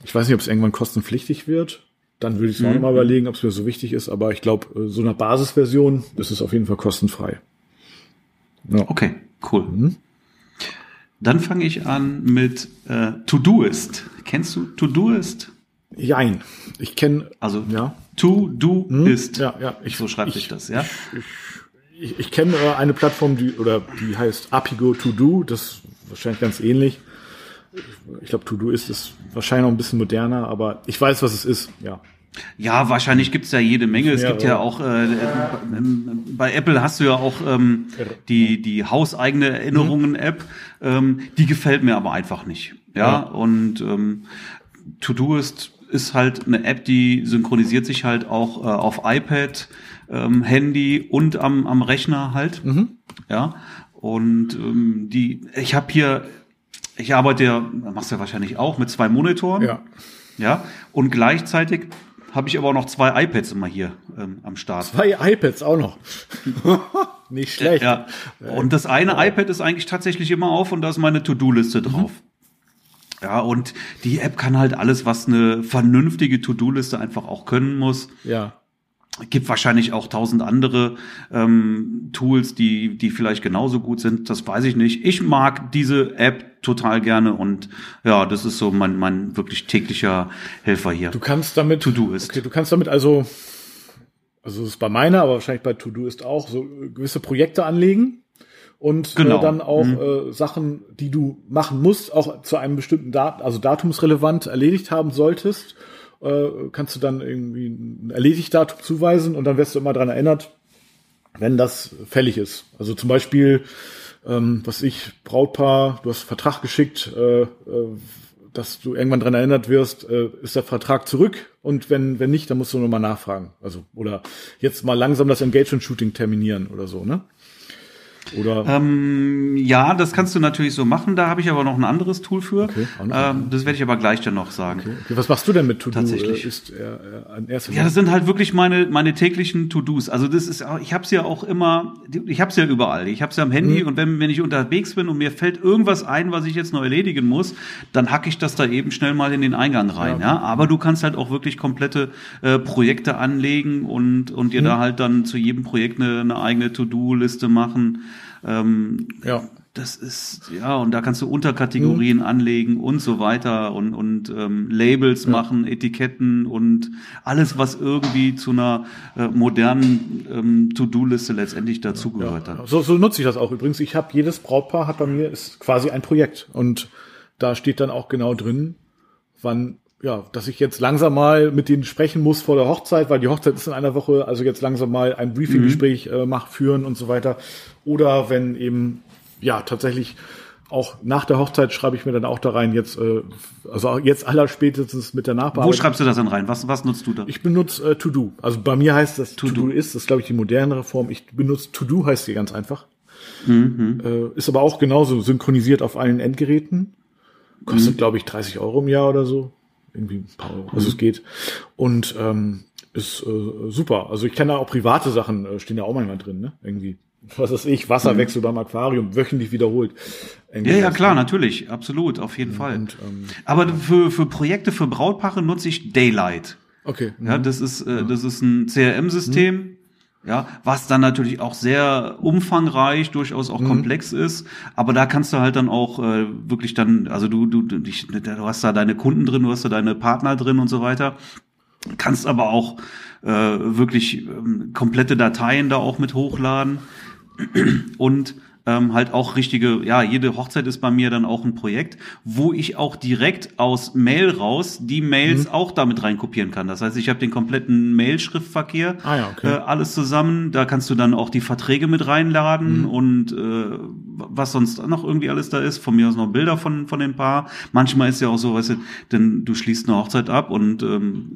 Ich weiß nicht, ob es irgendwann kostenpflichtig wird. Dann würde ich es mhm. nochmal überlegen, ob es mir so wichtig ist. Aber ich glaube, äh, so eine Basisversion ist es auf jeden Fall kostenfrei. Ja. Okay, cool. Mhm. Dann fange ich an mit äh, Todoist. Kennst du Todoist? Jein. Ich kenne. Also ja. Todoist. Hm? Ja, ja. Ich, so schreibt ich, sich das, ja. Ich, ich, ich kenne äh, eine Plattform, die oder die heißt Apigo To Do. Das ist wahrscheinlich ganz ähnlich ich glaube, To-Do ist es wahrscheinlich noch ein bisschen moderner, aber ich weiß, was es ist, ja. Ja, wahrscheinlich gibt's ja jede Menge. Es Ja, gibt ja auch, äh, ähm, bei Apple hast du ja auch ähm, die, die hauseigene Erinnerungen-App. Ähm, die gefällt mir aber einfach nicht. Ja, Ja. und ähm, Todoist ist halt eine App, die synchronisiert sich halt auch äh, auf iPad, ähm, Handy und am, am Rechner halt. Ja, und ähm, die, ich habe hier, ich arbeite ja, machst du ja wahrscheinlich auch, mit zwei Monitoren. Ja. Ja, und gleichzeitig habe ich aber auch noch zwei iPads immer hier ähm, am Start. Zwei iPads auch noch. Nicht schlecht. Ja. Und das eine iPad ist eigentlich tatsächlich immer auf und da ist meine To-Do-Liste drauf. Ja, und die App kann halt alles, was eine vernünftige To-Do-Liste einfach auch können muss. Ja. Gibt wahrscheinlich auch tausend andere ähm, Tools, die, die vielleicht genauso gut sind. Das weiß ich nicht. Ich mag diese App total gerne und ja, das ist so mein, mein wirklich täglicher Helfer hier. Du kannst damit To-Do-Ist. Okay, du kannst damit also, also das ist bei meiner, aber wahrscheinlich bei To-Do ist auch so äh, gewisse Projekte anlegen und Genau. äh, dann auch äh, Sachen, die du machen musst, auch zu einem bestimmten Dat also datumsrelevant erledigt haben solltest, äh, kannst du dann irgendwie ein Erledigdatum zuweisen und dann wirst du immer dran erinnert, wenn das fällig ist. Also zum Beispiel, ähm, was ich, Brautpaar, du hast einen Vertrag geschickt, äh, äh, dass du irgendwann dran erinnert wirst, äh, ist der Vertrag zurück und wenn, wenn nicht, dann musst du nochmal nachfragen. Also, oder jetzt mal langsam das Engagement-Shooting terminieren oder so, ne? Oder Ähm, ja, das kannst du natürlich so machen. Da habe ich aber noch ein anderes Tool für. Okay, ähm, das werde ich aber gleich dann noch sagen. okay, was machst du denn mit To-Do? Tatsächlich. Äh, Ist er, er an Ja, das sind halt wirklich meine meine täglichen To-Dos. Also das ist, ich habe es ja auch immer, ich habe es ja überall. Ich habe es ja am Handy Mhm. und wenn wenn ich unterwegs bin und mir fällt irgendwas ein, was ich jetzt noch erledigen muss, dann hacke ich das da eben schnell mal in den Eingang rein. Ja, aber du kannst halt auch wirklich komplette äh, Projekte anlegen und und Mhm. dir da halt dann zu jedem Projekt eine, eine eigene To-Do-Liste machen. Ähm, ja. das ist, ja, und da kannst du Unterkategorien anlegen und so weiter und, und ähm, Labels machen, Etiketten und alles, was irgendwie zu einer äh, modernen ähm, To-Do-Liste letztendlich dazugehört dann. So, so nutze ich das auch übrigens. Ich habe jedes Brautpaar hat bei mir ist quasi ein Projekt und da steht dann auch genau drin, wann ja, dass ich jetzt langsam mal mit denen sprechen muss vor der Hochzeit, weil die Hochzeit ist in einer Woche, also jetzt langsam mal ein Briefinggespräch äh, mach, führen und so weiter. Oder wenn eben ja tatsächlich auch nach der Hochzeit schreibe ich mir dann auch da rein jetzt, äh, also jetzt allerspätestens mit der Wo Nachbearbeitung. schreibst du das dann rein? Was, was nutzt du da? Ich benutze äh, To Do. Also bei mir heißt das To, To-Do. Do ist, das ist glaube ich die modernere Form. Ich benutze To Do heißt die ganz einfach. Mhm. Äh, ist aber auch genauso synchronisiert auf allen Endgeräten. Kostet Mhm. glaube ich 30 Euro im Jahr oder so. Irgendwie ein paar Euro. Also es geht. Und ähm, ist äh, super. Also ich kenne da auch private Sachen, äh, stehen da auch manchmal drin, ne? Irgendwie. Was weiß ich, Wasserwechsel beim Aquarium, wöchentlich wiederholt. Irgendwie Mhm. Ja, ja, klar, ne? natürlich, absolut, auf jeden Fall. Und, ähm, Aber für, für Projekte für Brautpaare nutze ich Daylight. Okay. Ja, das ist, äh, das ist ein CRM-System. Ja, was dann natürlich auch sehr umfangreich, durchaus auch komplex ist. Aber da kannst du halt dann auch äh, wirklich dann, also du, du, du, du hast da deine Kunden drin, du hast da deine Partner drin und so weiter. Kannst aber auch äh, wirklich ähm, komplette Dateien da auch mit hochladen und ähm, halt auch richtige, ja, jede Hochzeit ist bei mir dann auch ein Projekt, wo ich auch direkt aus Mail raus die Mails Mhm. auch damit reinkopieren kann. Das heißt, ich habe den kompletten Mail-Schriftverkehr, Ah ja, okay. äh, alles zusammen. Da kannst du dann auch die Verträge mit reinladen Mhm. und äh, was sonst noch irgendwie alles da ist. Von mir aus noch Bilder von von dem Paar. Manchmal ist ja auch so, weißt du, denn du schließt eine Hochzeit ab und ähm,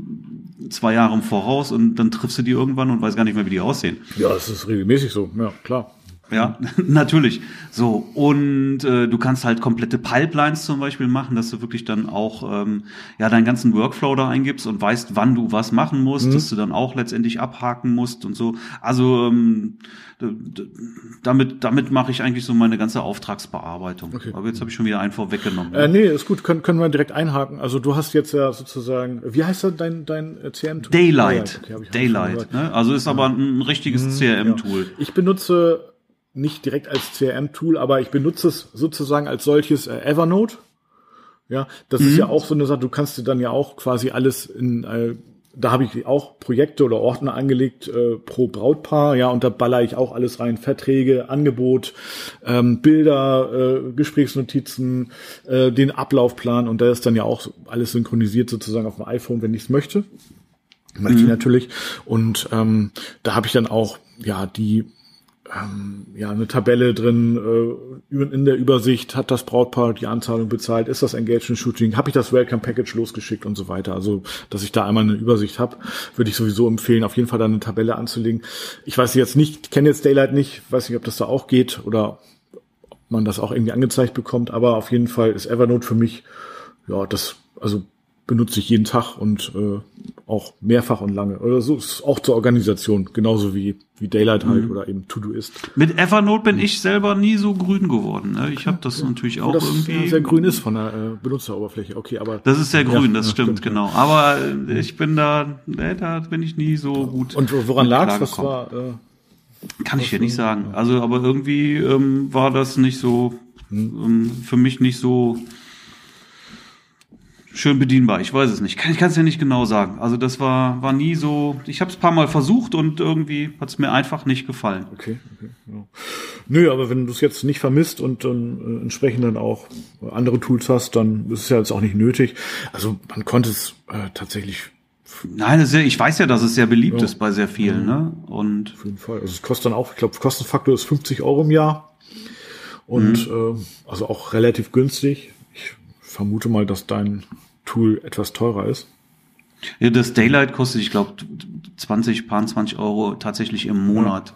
zwei Jahre im Voraus und dann triffst du die irgendwann und weißt gar nicht mehr, wie die aussehen. Ja, das ist regelmäßig so. Ja, klar. Ja, natürlich. So, und äh, du kannst halt komplette Pipelines zum Beispiel machen, dass du wirklich dann auch ähm, ja deinen ganzen Workflow da eingibst und weißt, wann du was machen musst, dass du dann auch letztendlich abhaken musst und so. Also ähm, damit, damit mache ich eigentlich so meine ganze Auftragsbearbeitung. Okay. Aber jetzt habe ich schon wieder einen vorweggenommen. Äh, nee, ist gut, können, können wir direkt einhaken. Also du hast jetzt ja sozusagen, wie heißt das dein, dein äh, CRM-Tool? Daylight. Okay, ich schon Daylight. Ne? Also ist aber ein richtiges CRM-Tool. Ich benutze nicht direkt als CRM-Tool, aber ich benutze es sozusagen als solches äh, Evernote. Ja, das ist ja auch so eine Sache, du kannst dir dann ja auch quasi alles in, äh, da habe ich auch Projekte oder Ordner angelegt äh, pro Brautpaar, ja, und da baller ich auch alles rein, Verträge, Angebot, ähm, Bilder, äh, Gesprächsnotizen, äh, den Ablaufplan und da ist dann ja auch alles synchronisiert sozusagen auf dem iPhone, wenn ich es möchte. möchte ich natürlich. Und ähm, da habe ich dann auch ja die ähm, ja eine Tabelle drin äh, in der Übersicht hat das Brautpaar die Anzahlung bezahlt ist das Engagement Shooting habe ich das Welcome Package losgeschickt und so weiter. Also dass ich da einmal eine Übersicht habe würde ich sowieso empfehlen auf jeden Fall da eine Tabelle anzulegen. Ich weiß jetzt nicht kenne jetzt Daylight nicht weiß nicht ob das da auch geht oder ob man das auch irgendwie angezeigt bekommt aber auf jeden Fall ist Evernote für mich ja das also benutze ich jeden Tag und äh, auch mehrfach und lange. Oder so ist auch zur Organisation, genauso wie, wie Daylight halt mhm. oder eben To-Do ist. Mit Evernote bin ich selber nie so grün geworden. Ne? Ich habe das ja. natürlich auch das irgendwie. sehr grün ist von der äh, Benutzeroberfläche, okay, aber. Das ist sehr grün, ja, das stimmt, stimmt, genau. Aber äh, ich bin da, äh, da bin ich nie so gut. Und woran lag's? Was war, äh, Kann ich hier nicht sagen. Also, aber irgendwie ähm, war das nicht so, hm. ähm, für mich nicht so schön bedienbar. Ich weiß es nicht. Kann, ich kann es ja nicht genau sagen. Also das war, war nie so. Ich habe es paar Mal versucht und irgendwie hat es mir einfach nicht gefallen. Okay, okay. Ja. Nö, aber wenn du es jetzt nicht vermisst und dann äh, entsprechend dann auch andere Tools hast, dann ist es ja jetzt auch nicht nötig. Also man konnte es äh, tatsächlich Nein, sehr, ich weiß ja, dass es sehr beliebt ja. ist bei sehr vielen, ne? Und auf jeden Fall. Also es kostet dann auch, ich glaube, Kostenfaktor ist 50 Euro im Jahr und mhm. äh, also auch relativ günstig vermute mal, dass dein Tool etwas teurer ist. Ja, das Daylight kostet, ich glaube, 20, paar 20 Euro tatsächlich im Monat.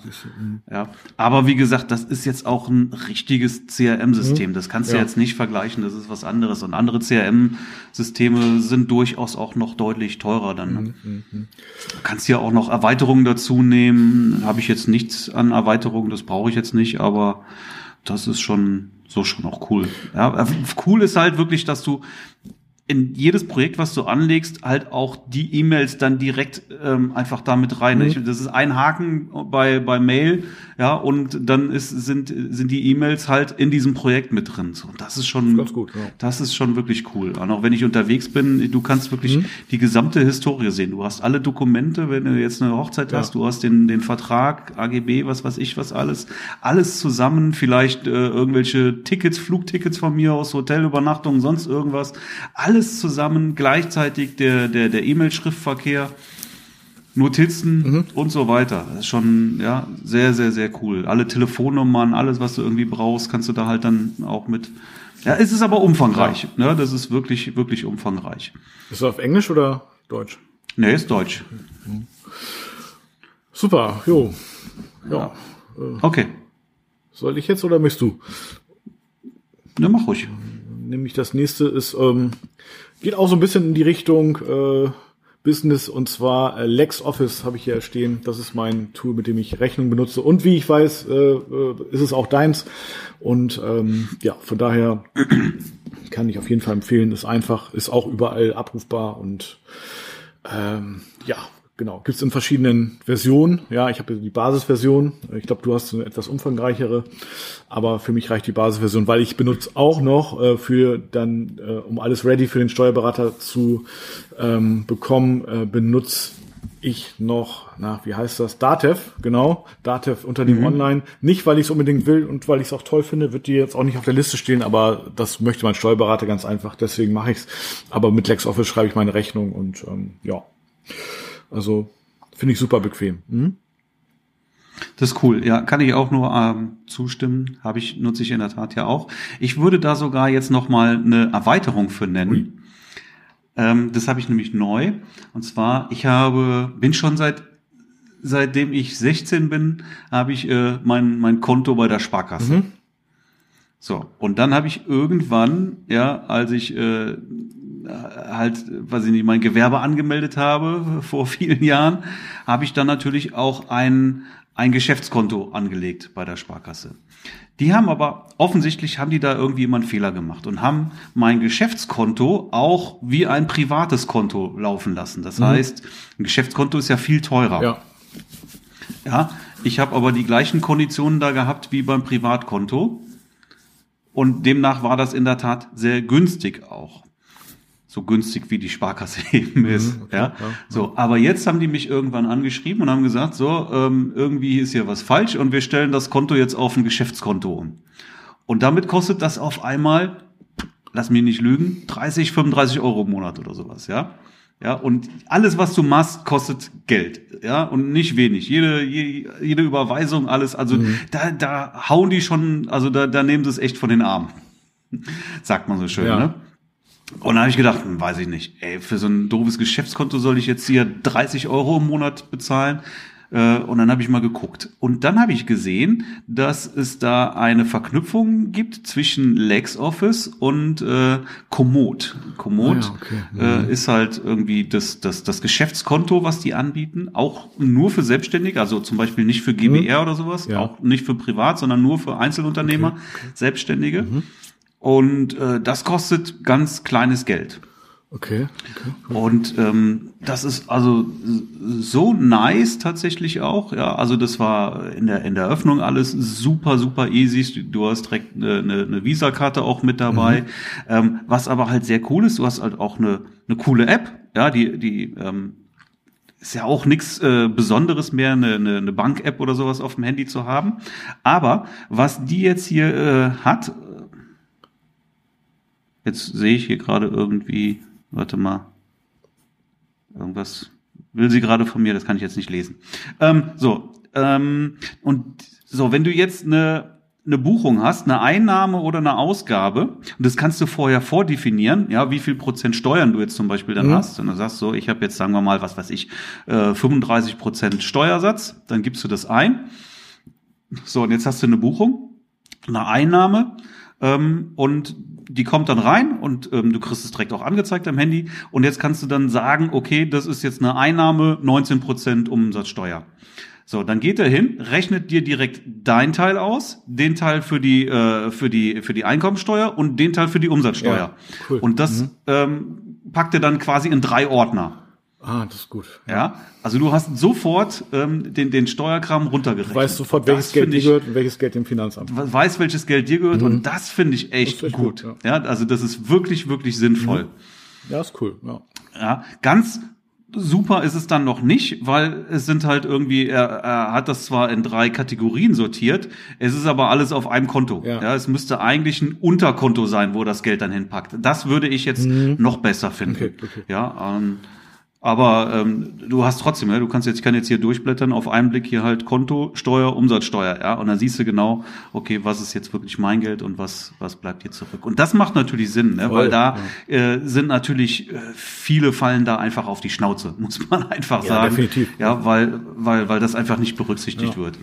Ja, ja. Aber wie gesagt, das ist jetzt auch ein richtiges CRM-System. Das kannst du ja. jetzt nicht vergleichen. Das ist was anderes. Und andere CRM-Systeme sind durchaus auch noch deutlich teurer dann. Mhm. Du kannst ja auch noch Erweiterungen dazu nehmen. Habe ich jetzt nichts an Erweiterungen. Das brauche ich jetzt nicht. Aber das ist schon so schon auch cool. Ja, cool ist halt wirklich, dass du in jedes Projekt, was du anlegst, halt auch die E-Mails dann direkt ähm, einfach damit rein. Mhm. Ich, das ist ein Haken bei, bei Mail, ja, und dann ist, sind, sind die E-Mails halt in diesem Projekt mit drin. So, das ist schon, das ist, gut, ja. das ist schon wirklich cool. Und auch wenn ich unterwegs bin, du kannst wirklich mhm. die gesamte Historie sehen. Du hast alle Dokumente, wenn du jetzt eine Hochzeit ja. hast, du hast den, den Vertrag, AGB, was weiß ich, was alles, alles zusammen, vielleicht äh, irgendwelche Tickets, Flugtickets von mir aus, Hotelübernachtungen, sonst irgendwas. Alles alles zusammen, gleichzeitig der, der, der E-Mail-Schriftverkehr, Notizen mhm. und so weiter. Das ist schon, ja, sehr, sehr, sehr cool. Alle Telefonnummern, alles, was du irgendwie brauchst, kannst du da halt dann auch mit. Ja, es ist aber umfangreich. Ja. Ne? Das ist wirklich, wirklich umfangreich. Ist es auf Englisch oder Deutsch? Nee, ist Deutsch. Mhm. Super, jo. Ja. ja. Okay. Soll ich jetzt oder möchtest du? Ne, mach ruhig nämlich das nächste ist, ähm, geht auch so ein bisschen in die Richtung äh, Business und zwar äh, LexOffice habe ich hier stehen. Das ist mein Tool, mit dem ich Rechnung benutze. Und wie ich weiß, äh, äh, ist es auch deins. Und ähm, ja, von daher kann ich auf jeden Fall empfehlen. Ist einfach, ist auch überall abrufbar und ähm, ja, Genau, gibt's in verschiedenen Versionen. Ja, ich habe die Basisversion. Ich glaube, du hast eine etwas umfangreichere, aber für mich reicht die Basisversion, weil ich benutze auch noch äh, für dann, äh, um alles ready für den Steuerberater zu ähm, bekommen, äh, benutze ich noch, na, wie heißt das? Datev, genau. Datev unter dem mhm. Online. Nicht, weil ich es unbedingt will und weil ich es auch toll finde, wird die jetzt auch nicht auf der Liste stehen, aber das möchte mein Steuerberater ganz einfach, deswegen mache ich's. Aber mit LexOffice schreibe ich meine Rechnung und ähm, ja. Also finde ich super bequem. Hm? Das ist cool. Ja, kann ich auch nur ähm, zustimmen. Habe ich nutze ich in der Tat ja auch. Ich würde da sogar jetzt noch mal eine Erweiterung für nennen. Ähm, das habe ich nämlich neu. Und zwar, ich habe bin schon seit seitdem ich 16 bin, habe ich äh, mein mein Konto bei der Sparkasse. Mhm. So und dann habe ich irgendwann, ja, als ich äh, halt, weiß ich nicht, mein Gewerbe angemeldet habe vor vielen Jahren, habe ich dann natürlich auch ein, ein Geschäftskonto angelegt bei der Sparkasse. Die haben aber offensichtlich haben die da irgendwie immer einen Fehler gemacht und haben mein Geschäftskonto auch wie ein privates Konto laufen lassen. Das mhm. heißt, ein Geschäftskonto ist ja viel teurer. Ja. Ja, ich habe aber die gleichen Konditionen da gehabt wie beim Privatkonto. Und demnach war das in der Tat sehr günstig auch so günstig wie die Sparkasse eben mhm, ist. okay, ja? ja? So, aber jetzt haben die mich irgendwann angeschrieben und haben gesagt, so, ähm, irgendwie ist hier was falsch und wir stellen das Konto jetzt auf ein Geschäftskonto um. Und damit kostet das auf einmal, lass mich nicht lügen, 30, 35 Euro im Monat oder sowas, ja. Ja, und alles, was du machst, kostet Geld. Ja, und nicht wenig. Jede, jede, jede Überweisung, alles, also mhm. da, da hauen die schon, also da, da nehmen sie es echt von den Armen. Sagt man so schön, ja. ne? Und da habe ich gedacht, hm, weiß ich nicht, ey, für so ein doofes Geschäftskonto soll ich jetzt hier 30 Euro im Monat bezahlen. Äh, und dann habe ich mal geguckt. Und dann habe ich gesehen, dass es da eine Verknüpfung gibt zwischen LexOffice und äh, Komoot. Komoot ah, ja, okay. äh, mhm. ist halt irgendwie das, das, das Geschäftskonto, was die anbieten. Auch nur für Selbstständige, also zum Beispiel nicht für GBR mhm. oder sowas, ja. auch nicht für Privat, sondern nur für Einzelunternehmer. Okay. Selbstständige. Mhm. Und äh, das kostet ganz kleines Geld. Okay. okay. Und ähm, das ist also so nice tatsächlich auch. Ja, also das war in der in der Öffnung alles super super easy. Du hast direkt eine, eine, eine Visa-Karte auch mit dabei. Mhm. Ähm, was aber halt sehr cool ist, du hast halt auch eine eine coole App. Ja, die die ähm, ist ja auch nichts äh, Besonderes mehr, eine, eine, eine Bank-App oder sowas auf dem Handy zu haben. Aber was die jetzt hier äh, hat, Jetzt sehe ich hier gerade irgendwie, warte mal, irgendwas will sie gerade von mir, das kann ich jetzt nicht lesen. Ähm, so, ähm, und so, wenn du jetzt eine eine Buchung hast, eine Einnahme oder eine Ausgabe, und das kannst du vorher vordefinieren, ja, wie viel Prozent Steuern du jetzt zum Beispiel dann mhm. hast. Und dann sagst du, ich habe jetzt, sagen wir mal, was weiß ich, äh, 35 Prozent Steuersatz, dann gibst du das ein. So, und jetzt hast du eine Buchung, eine Einnahme, ähm, und die kommt dann rein und ähm, du kriegst es direkt auch angezeigt am Handy. Und jetzt kannst du dann sagen, okay, das ist jetzt eine Einnahme, 19% Umsatzsteuer. So, dann geht er hin, rechnet dir direkt dein Teil aus, den Teil für die äh, für die für die Einkommensteuer und den Teil für die Umsatzsteuer. Ja, cool. Und das mhm. ähm, packt er dann quasi in drei Ordner. Ah, das ist gut. Ja, also du hast sofort ähm, den, den Steuerkram runtergerechnet. Du weißt sofort, welches das Geld dir gehört und welches Geld dem Finanzamt. Weiß, welches Geld dir gehört mhm. und das finde ich echt, echt gut. gut ja. ja. also das ist wirklich, wirklich sinnvoll. Mhm. Ja, ist cool. Ja. ja, ganz super ist es dann noch nicht, weil es sind halt irgendwie, er, er hat das zwar in drei Kategorien sortiert, es ist aber alles auf einem Konto. Ja. ja es müsste eigentlich ein Unterkonto sein, wo das Geld dann hinpackt. Das würde ich jetzt mhm. noch besser finden. Okay, okay. Ja, ähm, aber ähm, du hast trotzdem, ja, du kannst jetzt, ich kann jetzt hier durchblättern, auf einen Blick hier halt Konto, Steuer, Umsatzsteuer, ja, und dann siehst du genau, okay, was ist jetzt wirklich mein Geld und was was bleibt hier zurück. Und das macht natürlich Sinn, ne, weil da ja. äh, sind natürlich äh, viele fallen da einfach auf die Schnauze, muss man einfach ja, sagen, definitiv. ja, weil weil weil das einfach nicht berücksichtigt ja. wird.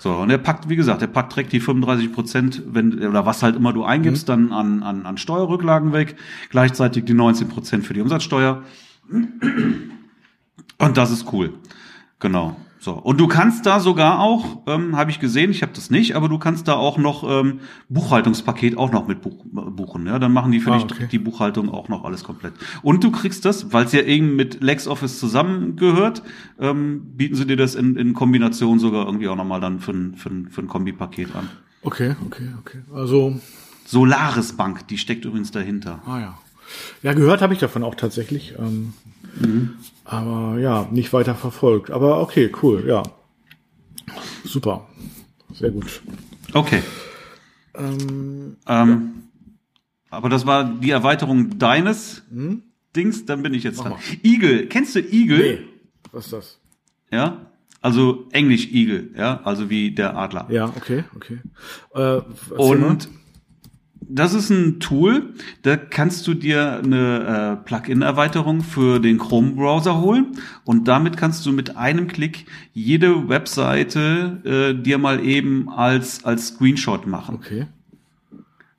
So und er packt, wie gesagt, er packt direkt die 35 Prozent, wenn oder was halt immer du eingibst, mhm. dann an an an Steuerrücklagen weg, gleichzeitig die 19 Prozent für die Umsatzsteuer. Und das ist cool. Genau. So. Und du kannst da sogar auch, ähm, habe ich gesehen, ich habe das nicht, aber du kannst da auch noch ähm, Buchhaltungspaket auch noch mit buch, buchen. Ja, dann machen die für ah, dich okay. die Buchhaltung auch noch alles komplett. Und du kriegst das, weil es ja eben mit LexOffice zusammengehört, ähm, bieten sie dir das in, in Kombination sogar irgendwie auch nochmal dann für ein, für ein, für ein Kombipaket an. Okay, okay, okay. Also Solaris Bank, die steckt übrigens dahinter. Ah ja. Ja, gehört habe ich davon auch tatsächlich. Ähm, mhm. Aber ja, nicht weiter verfolgt. Aber okay, cool, ja. Super. Sehr gut. Okay. Ähm, ähm, aber das war die Erweiterung deines hm? Dings, dann bin ich jetzt Mach dran. Mal. Igel, kennst du Igel? Nee. Was ist das? Ja, also Englisch Igel, ja, also wie der Adler. Ja, okay, okay. Äh, und mal das ist ein Tool, da kannst du dir eine äh, Plugin-Erweiterung für den Chrome-Browser holen und damit kannst du mit einem Klick jede Webseite äh, dir mal eben als als Screenshot machen. Okay.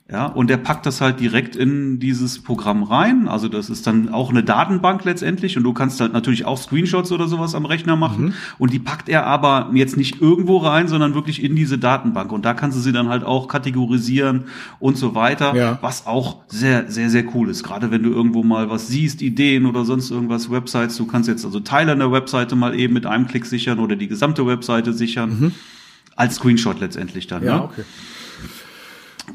Ja, und der packt das halt direkt in dieses Programm rein. Also das ist dann auch eine Datenbank letztendlich und du kannst halt natürlich auch Screenshots oder sowas am Rechner machen. Mhm. Und die packt er aber jetzt nicht irgendwo rein, sondern wirklich in diese Datenbank. Und da kannst du sie dann halt auch kategorisieren und so weiter, ja. was auch sehr, sehr, sehr cool ist. Gerade wenn du irgendwo mal was siehst, Ideen oder sonst irgendwas, Websites, du kannst jetzt also Teile einer Webseite mal eben mit einem Klick sichern oder die gesamte Webseite sichern. Mhm. Als Screenshot letztendlich dann. Ja, ne? okay.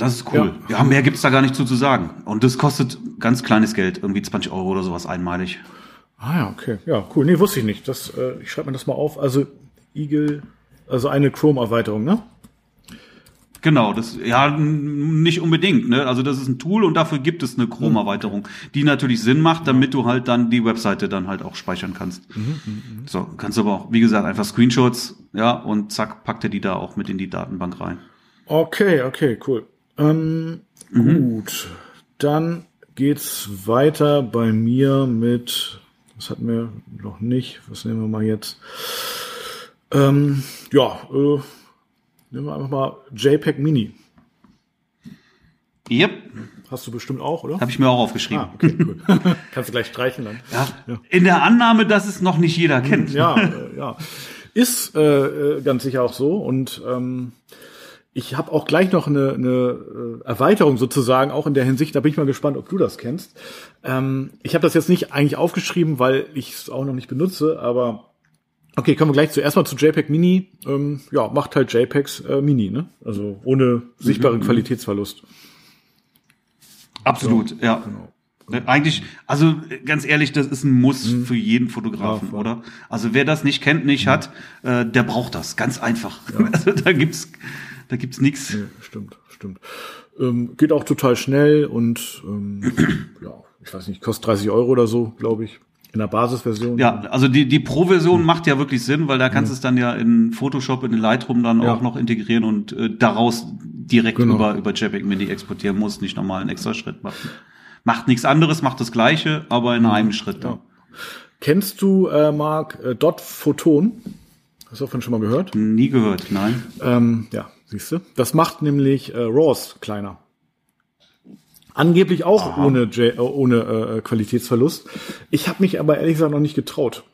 Das ist cool. Ja, ja mehr gibt's da gar nicht zu, zu sagen. Und das kostet ganz kleines Geld, irgendwie 20 Euro oder sowas einmalig. Ah ja, okay. Ja, cool. Nee, wusste ich nicht. Das, äh, ich schreibe mir das mal auf. Also Eagle, also eine Chrome-Erweiterung, ne? Genau, das ja nicht unbedingt. Ne? Also das ist ein Tool und dafür gibt es eine Chrome-Erweiterung, die natürlich Sinn macht, damit du halt dann die Webseite dann halt auch speichern kannst. So kannst du aber auch, wie gesagt, einfach Screenshots, ja und zack packt er die da auch mit in die Datenbank rein. Okay, okay, cool. Ähm, Gut, dann geht's weiter bei mir mit, was hatten wir noch nicht, was nehmen wir mal jetzt? Ähm, ja, äh, nehmen wir einfach mal JPEG Mini. Yep, Hast du bestimmt auch, oder? habe ich mir auch aufgeschrieben. Ah, okay, cool. Kannst du gleich streichen dann. Ja, in der Annahme, dass es noch nicht jeder kennt. Ja, äh, ja. Ist äh, äh, ganz sicher auch so. Und ähm, ich habe auch gleich noch eine, eine äh, Erweiterung sozusagen, auch in der Hinsicht, da bin ich mal gespannt, ob du das kennst. Ähm, ich habe das jetzt nicht eigentlich aufgeschrieben, weil ich es auch noch nicht benutze, aber okay, kommen wir gleich zuerst mal zu JPEG Mini. Ähm, ja, macht halt JPEGs äh, Mini, ne? Also ohne sichtbaren Qualitätsverlust. Absolut, ja. Genau. Ne, Eigentlich, also ganz ehrlich, das ist ein Muss für jeden Fotografen, Ja, oder? Also wer das nicht kennt, nicht hat, äh, der braucht das, ganz einfach. Also da gibt's, da gibt's nichts. Nee, stimmt, stimmt. Ähm, geht auch total schnell und ähm, ja, ich weiß nicht, kostet 30 Euro oder so, glaube ich. In der Basisversion. Ja, also die, die Pro-Version macht ja wirklich Sinn, weil da kannst du es dann ja in Photoshop, in den Lightroom dann Ja. auch noch integrieren und äh, daraus direkt Genau. über, über JPEG Mini exportieren muss, nicht nochmal einen extra Schritt machen. Macht nichts anderes, macht das Gleiche, aber in einem Schritt. dann. Kennst du, äh, Marc, äh, Dot Photon? Hast du davon schon mal gehört? Nie gehört, nein. Ähm, ja, siehst du. Das macht nämlich äh, RAWs kleiner. Angeblich auch ohne, J äh, ohne äh, Qualitätsverlust. Ich habe mich aber ehrlich gesagt noch nicht getraut,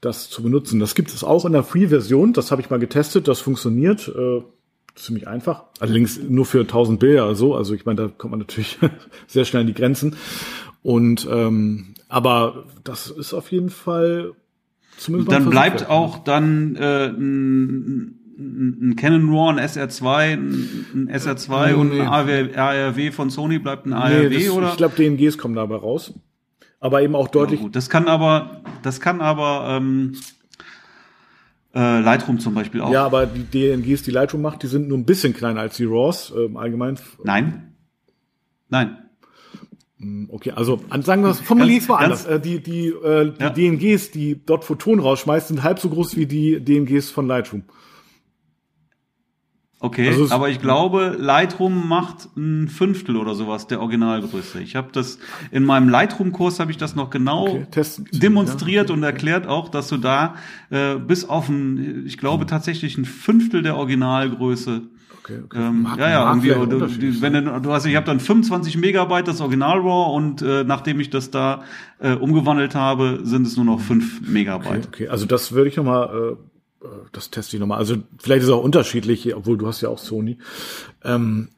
das zu benutzen. Das gibt es auch in der Free-Version. Das habe ich mal getestet. Das funktioniert äh, ziemlich einfach. Allerdings nur für 1000 Bilder oder so. Also ich meine, da kommt man natürlich sehr schnell an die Grenzen. Und ähm, aber das ist auf jeden Fall zumindest Dann bleibt auch dann äh, ein, Canon RAW, ein SR2, ein, ein SR2 Oh, und nee. ein ARW, ARW von Sony bleibt ein Nee, ARW das, oder? Ich glaube, DNGs kommen dabei raus. Aber eben auch deutlich. Ja, das kann aber, das kann aber ähm, äh, Lightroom zum Beispiel auch. Ja, aber die DNGs, die Lightroom macht, die sind nur ein bisschen kleiner als die RAWs ähm, allgemein. Nein, nein. Okay, also sagen wir es, formulieren es mal Ganz- anders. Äh, die die, äh, die Ja. DNGs, die dort Photon rausschmeißt, sind halb so groß wie die DNGs von Lightroom. Okay, Also aber ich glaube, Lightroom macht ein Fünftel oder sowas der Originalgröße. Ich habe das in meinem Lightroom-Kurs habe ich das noch genau Okay, testen. demonstriert und erklärt auch, dass du da äh, bis auf ein, ich glaube tatsächlich ein Fünftel der Originalgröße Okay, okay. Ähm, Mag- ja, ja, irgendwie, du, du, wenn du, du hast, ich habe dann 25 Megabyte das Original RAW und äh, nachdem ich das da äh, umgewandelt habe, sind es nur noch 5 Okay, Megabyte. okay, also das würde ich nochmal, äh, das teste ich nochmal. Also vielleicht ist es auch unterschiedlich, obwohl du hast ja auch Sony. Ähm,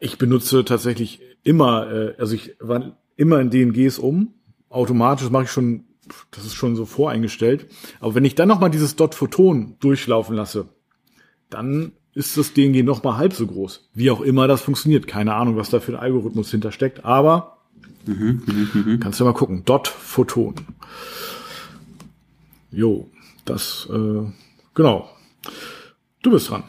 ich benutze tatsächlich immer, äh, also ich war immer in DNGs um. Automatisch mache ich schon, das ist schon so voreingestellt. Aber wenn ich dann nochmal dieses Dot Photon durchlaufen lasse, dann ist das DNG nochmal halb so groß. Wie auch immer das funktioniert. Keine Ahnung, was da für ein Algorithmus hintersteckt, aber kannst du mal gucken. Dot Photon. Jo, das, äh, genau. Du bist dran.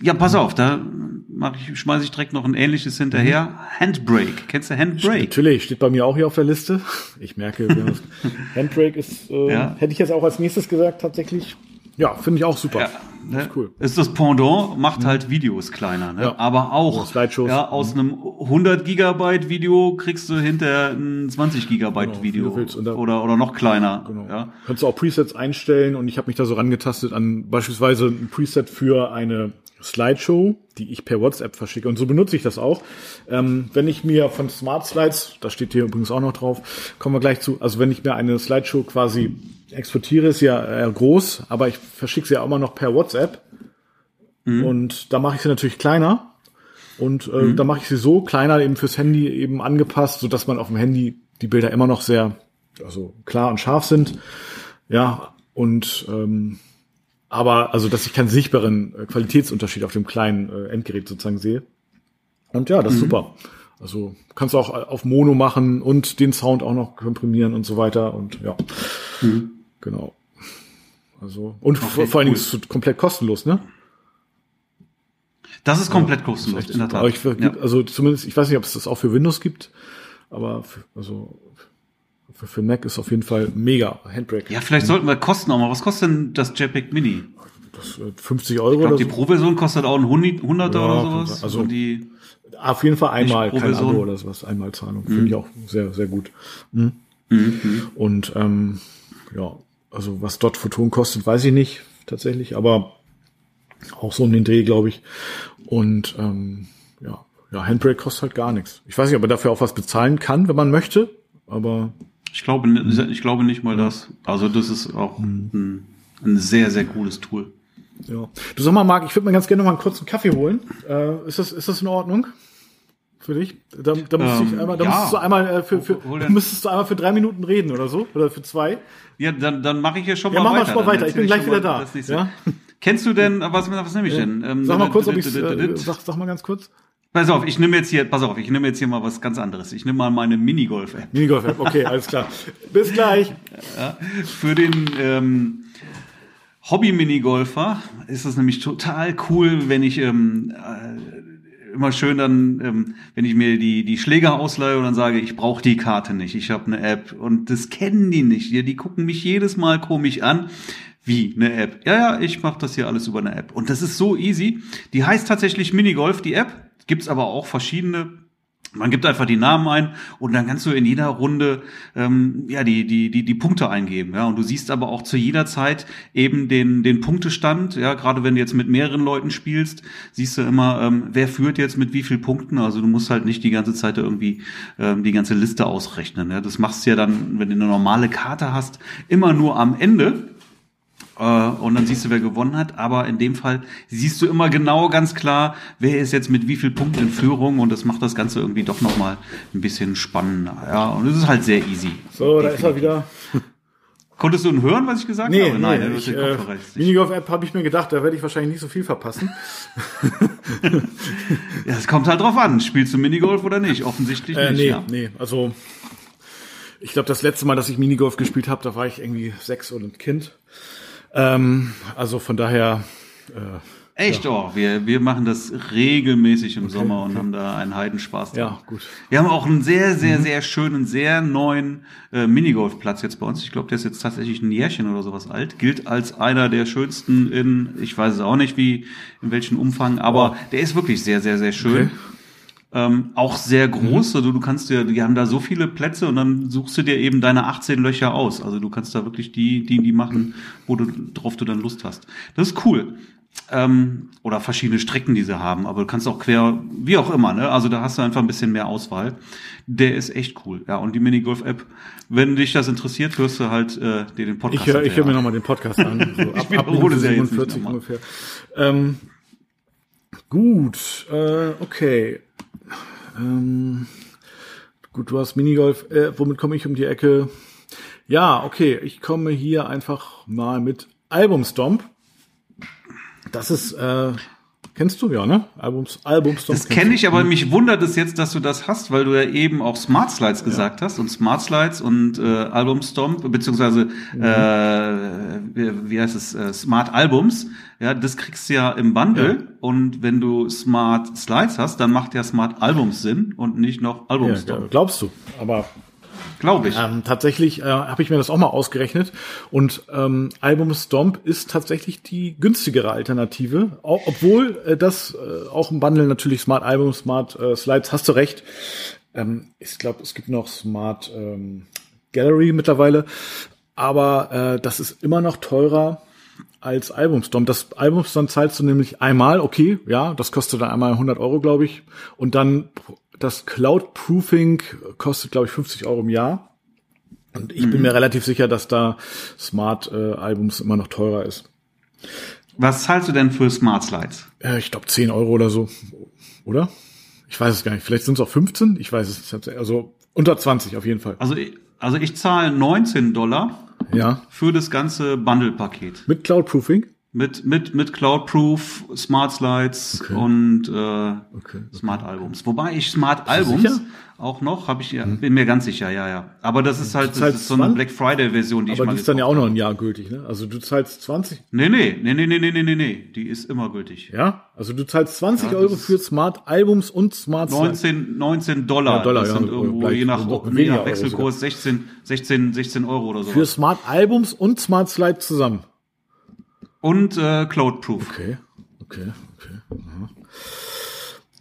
Ja, pass auf, da mach ich, schmeiße ich direkt noch ein ähnliches hinterher. Handbrake. Kennst du Handbrake? Natürlich, steht bei mir auch hier auf der Liste. Ich merke, Handbrake ist, äh, Ja. hätte ich jetzt auch als nächstes gesagt, tatsächlich. Ja, finde ich auch super. Ja, ne? Ist cool. Ist das Pendant, macht halt Videos kleiner, ne? Ja. aber auch Slideshows. ja, aus einem 100 Gigabyte Video kriegst du hinterher ein 20 Gigabyte Genau, Video da- oder oder noch kleiner. Genau. Ja. Kannst du auch Presets einstellen und ich habe mich da so rangetastet an beispielsweise ein Preset für eine Slideshow, die ich per WhatsApp verschicke. Und so benutze ich das auch. Ähm, wenn ich mir von Smart Slides, da steht hier übrigens auch noch drauf, kommen wir gleich zu, also wenn ich mir eine Slideshow quasi exportiere, ist ja äh, groß, aber ich verschicke sie ja auch immer noch per WhatsApp. Und da mache ich sie natürlich kleiner. Und äh, da mache ich sie so kleiner eben fürs Handy eben angepasst, so dass man auf dem Handy die Bilder immer noch sehr also klar und scharf sind. Ja, und ähm, aber also dass ich keinen sichtbaren äh, Qualitätsunterschied auf dem kleinen äh, Endgerät sozusagen sehe. Und ja, das ist super. Also kannst du auch auf Mono machen und den Sound auch noch komprimieren und so weiter und ja. Genau. Also und vor, vor allen Dingen ist es komplett kostenlos, ne? Das ist komplett kostenlos, in der Tat. Aber ich, ja. Also zumindest, ich weiß nicht, ob es das auch für Windows gibt, aber für, also für, für Mac ist auf jeden Fall mega Handbrake. Ja, vielleicht sollten wir Kosten auch mal. Was kostet denn das JPEG Mini? Das 50 Euro Ich glaube, die so. Pro-Version kostet auch ein 100er Ja, oder sowas. also- die, Auf jeden Fall einmal, Nicht pro kein Person. Abo oder sowas, Einmalzahlung. Finde ich auch sehr, sehr gut. Mhm. Mhm. Und ähm, ja, also was dort Photon kostet, weiß ich nicht tatsächlich, aber auch so um den Dreh, glaube ich. Und ähm, ja, ja, Handbrake kostet halt gar nichts. Ich weiß nicht, ob man dafür auch was bezahlen kann, wenn man möchte, aber ich glaube, ich glaube nicht mal das. Also das ist auch ein, ein sehr, sehr cooles Tool. ja. Du sag mal, Marc, ich würde mir ganz gerne noch mal einen kurzen Kaffee holen. Äh, ist das ist das in Ordnung? Für dich? Da, da, Ähm, einmal, da ja. müsstest du einmal äh, für, für müsstest du einmal für drei Minuten reden oder so oder für zwei. Ja, dann, dann mache ich ja schon Ja, mal mach mal weiter. schon mal Dann weiter. Ich bin gleich schon wieder da. Ja? Kennst du denn, was, was nehme ich denn? Ähm, Sag mal kurz, ob ich d- sag, sag mal ganz kurz. Pass auf, ich nehme jetzt hier, pass auf, ich nehme jetzt hier mal was ganz anderes. Ich nehme mal meine Minigolf-App. Minigolf-App, okay, alles klar. Bis gleich. Für den ähm, Hobby-Minigolfer ist es nämlich total cool, wenn ich ähm, äh, immer schön dann, ähm, wenn ich mir die, die Schläger ausleihe und dann sage, ich brauche die Karte nicht, ich habe eine App und das kennen die nicht. Ja, die gucken mich jedes Mal komisch an. Wie eine App? Ja, ja, ich mache das hier alles über eine App. Und das ist so easy. Die heißt tatsächlich Minigolf, die App. Gibt's aber auch verschiedene. Man gibt einfach die Namen ein und dann kannst du in jeder Runde ähm, ja die die die die Punkte eingeben, ja und du siehst aber auch zu jeder Zeit eben den den Punktestand, ja gerade wenn du jetzt mit mehreren Leuten spielst, siehst du immer ähm, wer führt jetzt mit wie viel Punkten, also du musst halt nicht die ganze Zeit irgendwie ähm, die ganze Liste ausrechnen, ja das machst du ja dann, wenn du eine normale Karte hast, immer nur am Ende und dann siehst du, wer gewonnen hat. Aber in dem Fall siehst du immer genau ganz klar, wer ist jetzt mit wie viel Punkten in Führung und das macht das Ganze irgendwie doch nochmal ein bisschen spannender. Ja, und es ist halt sehr easy. So, da ist er wieder. Konntest du ihn hören, was ich gesagt Nee, habe? Nein, nee, ich, den äh, jetzt nicht. Minigolf-App habe ich mir gedacht, da werde ich wahrscheinlich nicht so viel verpassen. Ja, es kommt halt drauf an. Spielst du Minigolf oder nicht? Offensichtlich Äh, nicht. nee, ja. nee, also ich glaube, das letzte Mal, dass ich Minigolf gespielt habe, da war ich irgendwie sechs oder ein Kind. Ähm, also von daher, äh, Echt, oh, wir, wir machen das regelmäßig im Sommer und haben da einen Heidenspaß dran. ja, gut. Wir haben auch einen sehr, sehr, Mhm. sehr schönen, sehr neuen äh, Minigolfplatz jetzt bei uns. Ich glaube, der ist jetzt tatsächlich ein Jährchen oder sowas alt. Gilt als einer der schönsten in, ich weiß es auch nicht wie, in welchem Umfang, aber der ist wirklich sehr, sehr, sehr schön. Okay. Ähm, auch sehr groß, also du kannst dir, die haben da so viele Plätze und dann suchst du dir eben deine 18 Löcher aus. Also du kannst da wirklich die, die, die machen, wo du, drauf du dann Lust hast. Das ist cool. Ähm, oder verschiedene Strecken, die sie haben, aber du kannst auch quer, wie auch immer, ne? Also da hast du einfach ein bisschen mehr Auswahl. Der ist echt cool. Ja, und die Minigolf-App, wenn dich das interessiert, hörst du halt äh, dir den Podcast. Ich höre ich hör mir nochmal den Podcast an. So ab, ab wiederhole nicht 47 nochmal. ungefähr. Ähm, gut, äh, okay. Ähm, gut, du hast Minigolf. Äh, womit komme ich um die Ecke? Ja, okay. Ich komme hier einfach mal mit Albumstomp. Das ist, äh, kennst du ja, ne? Albums, Albumstomp. Das kenne ich, aber mich wundert es jetzt, dass du das hast, weil du ja eben auch Smart Slides gesagt hast und Smart Slides und äh, Album Stomp beziehungsweise äh, wie, wie heißt es äh, Smart Albums. Ja, das kriegst du ja im Bundle und wenn du Smart Slides hast, dann macht ja Smart Albums Sinn und nicht noch Album Ja, Stomp, glaubst du. Aber glaube ich. Ähm, tatsächlich äh, habe ich mir das auch mal ausgerechnet und ähm, Album Stomp ist tatsächlich die günstigere Alternative, auch, obwohl äh, das äh, auch im Bundle natürlich Smart Album, Smart äh, Slides, hast du recht. Ähm, ich glaube, es gibt noch Smart ähm, Gallery mittlerweile, aber äh, das ist immer noch teurer als Albumstomp. Das Albumstomp zahlst du nämlich einmal, okay, ja, das kostet dann einmal 100 Euro, glaube ich, und dann das Cloud Proofing kostet, glaube ich, 50 Euro im Jahr. Und ich bin mir relativ sicher, dass da Smart äh, Albums immer noch teurer ist. Was zahlst du denn für Smart Slides? Äh, ich glaube 10 Euro oder so, oder? Ich weiß es gar nicht. Vielleicht sind es auch 15. Ich weiß es nicht. Also unter 20 auf jeden Fall. Also ich, also ich zahle 19 Dollar Ja. für das ganze Bundle-Paket. Mit Cloud Proofing. Mit, mit, mit Cloud Proof, Smart Slides okay. und äh, okay. Smart Albums. Wobei ich Smart Albums auch noch, habe ich ja, hm. bin mir ganz sicher, ja, ja. Aber das ist halt, das ist so eine Black Friday Version, die ich mal Aber die ist dann ja auch noch ein Jahr gültig, ne? Also du zahlst 20? Nee, nee, nee, nee, nee, nee, nee, nee, die ist immer gültig. Ja? Also du zahlst 20 ja, Euro für Smart Albums und Smart Slides. 19, 19 Dollar. Ja, Dollar, das ja, sind irgendwo, gleich, je nach, Wechselkurs, 16, 16, 16 Euro oder so. Für Smart Albums und Smart Slides zusammen. Und äh, Cloudproof. Okay, okay, okay. aha.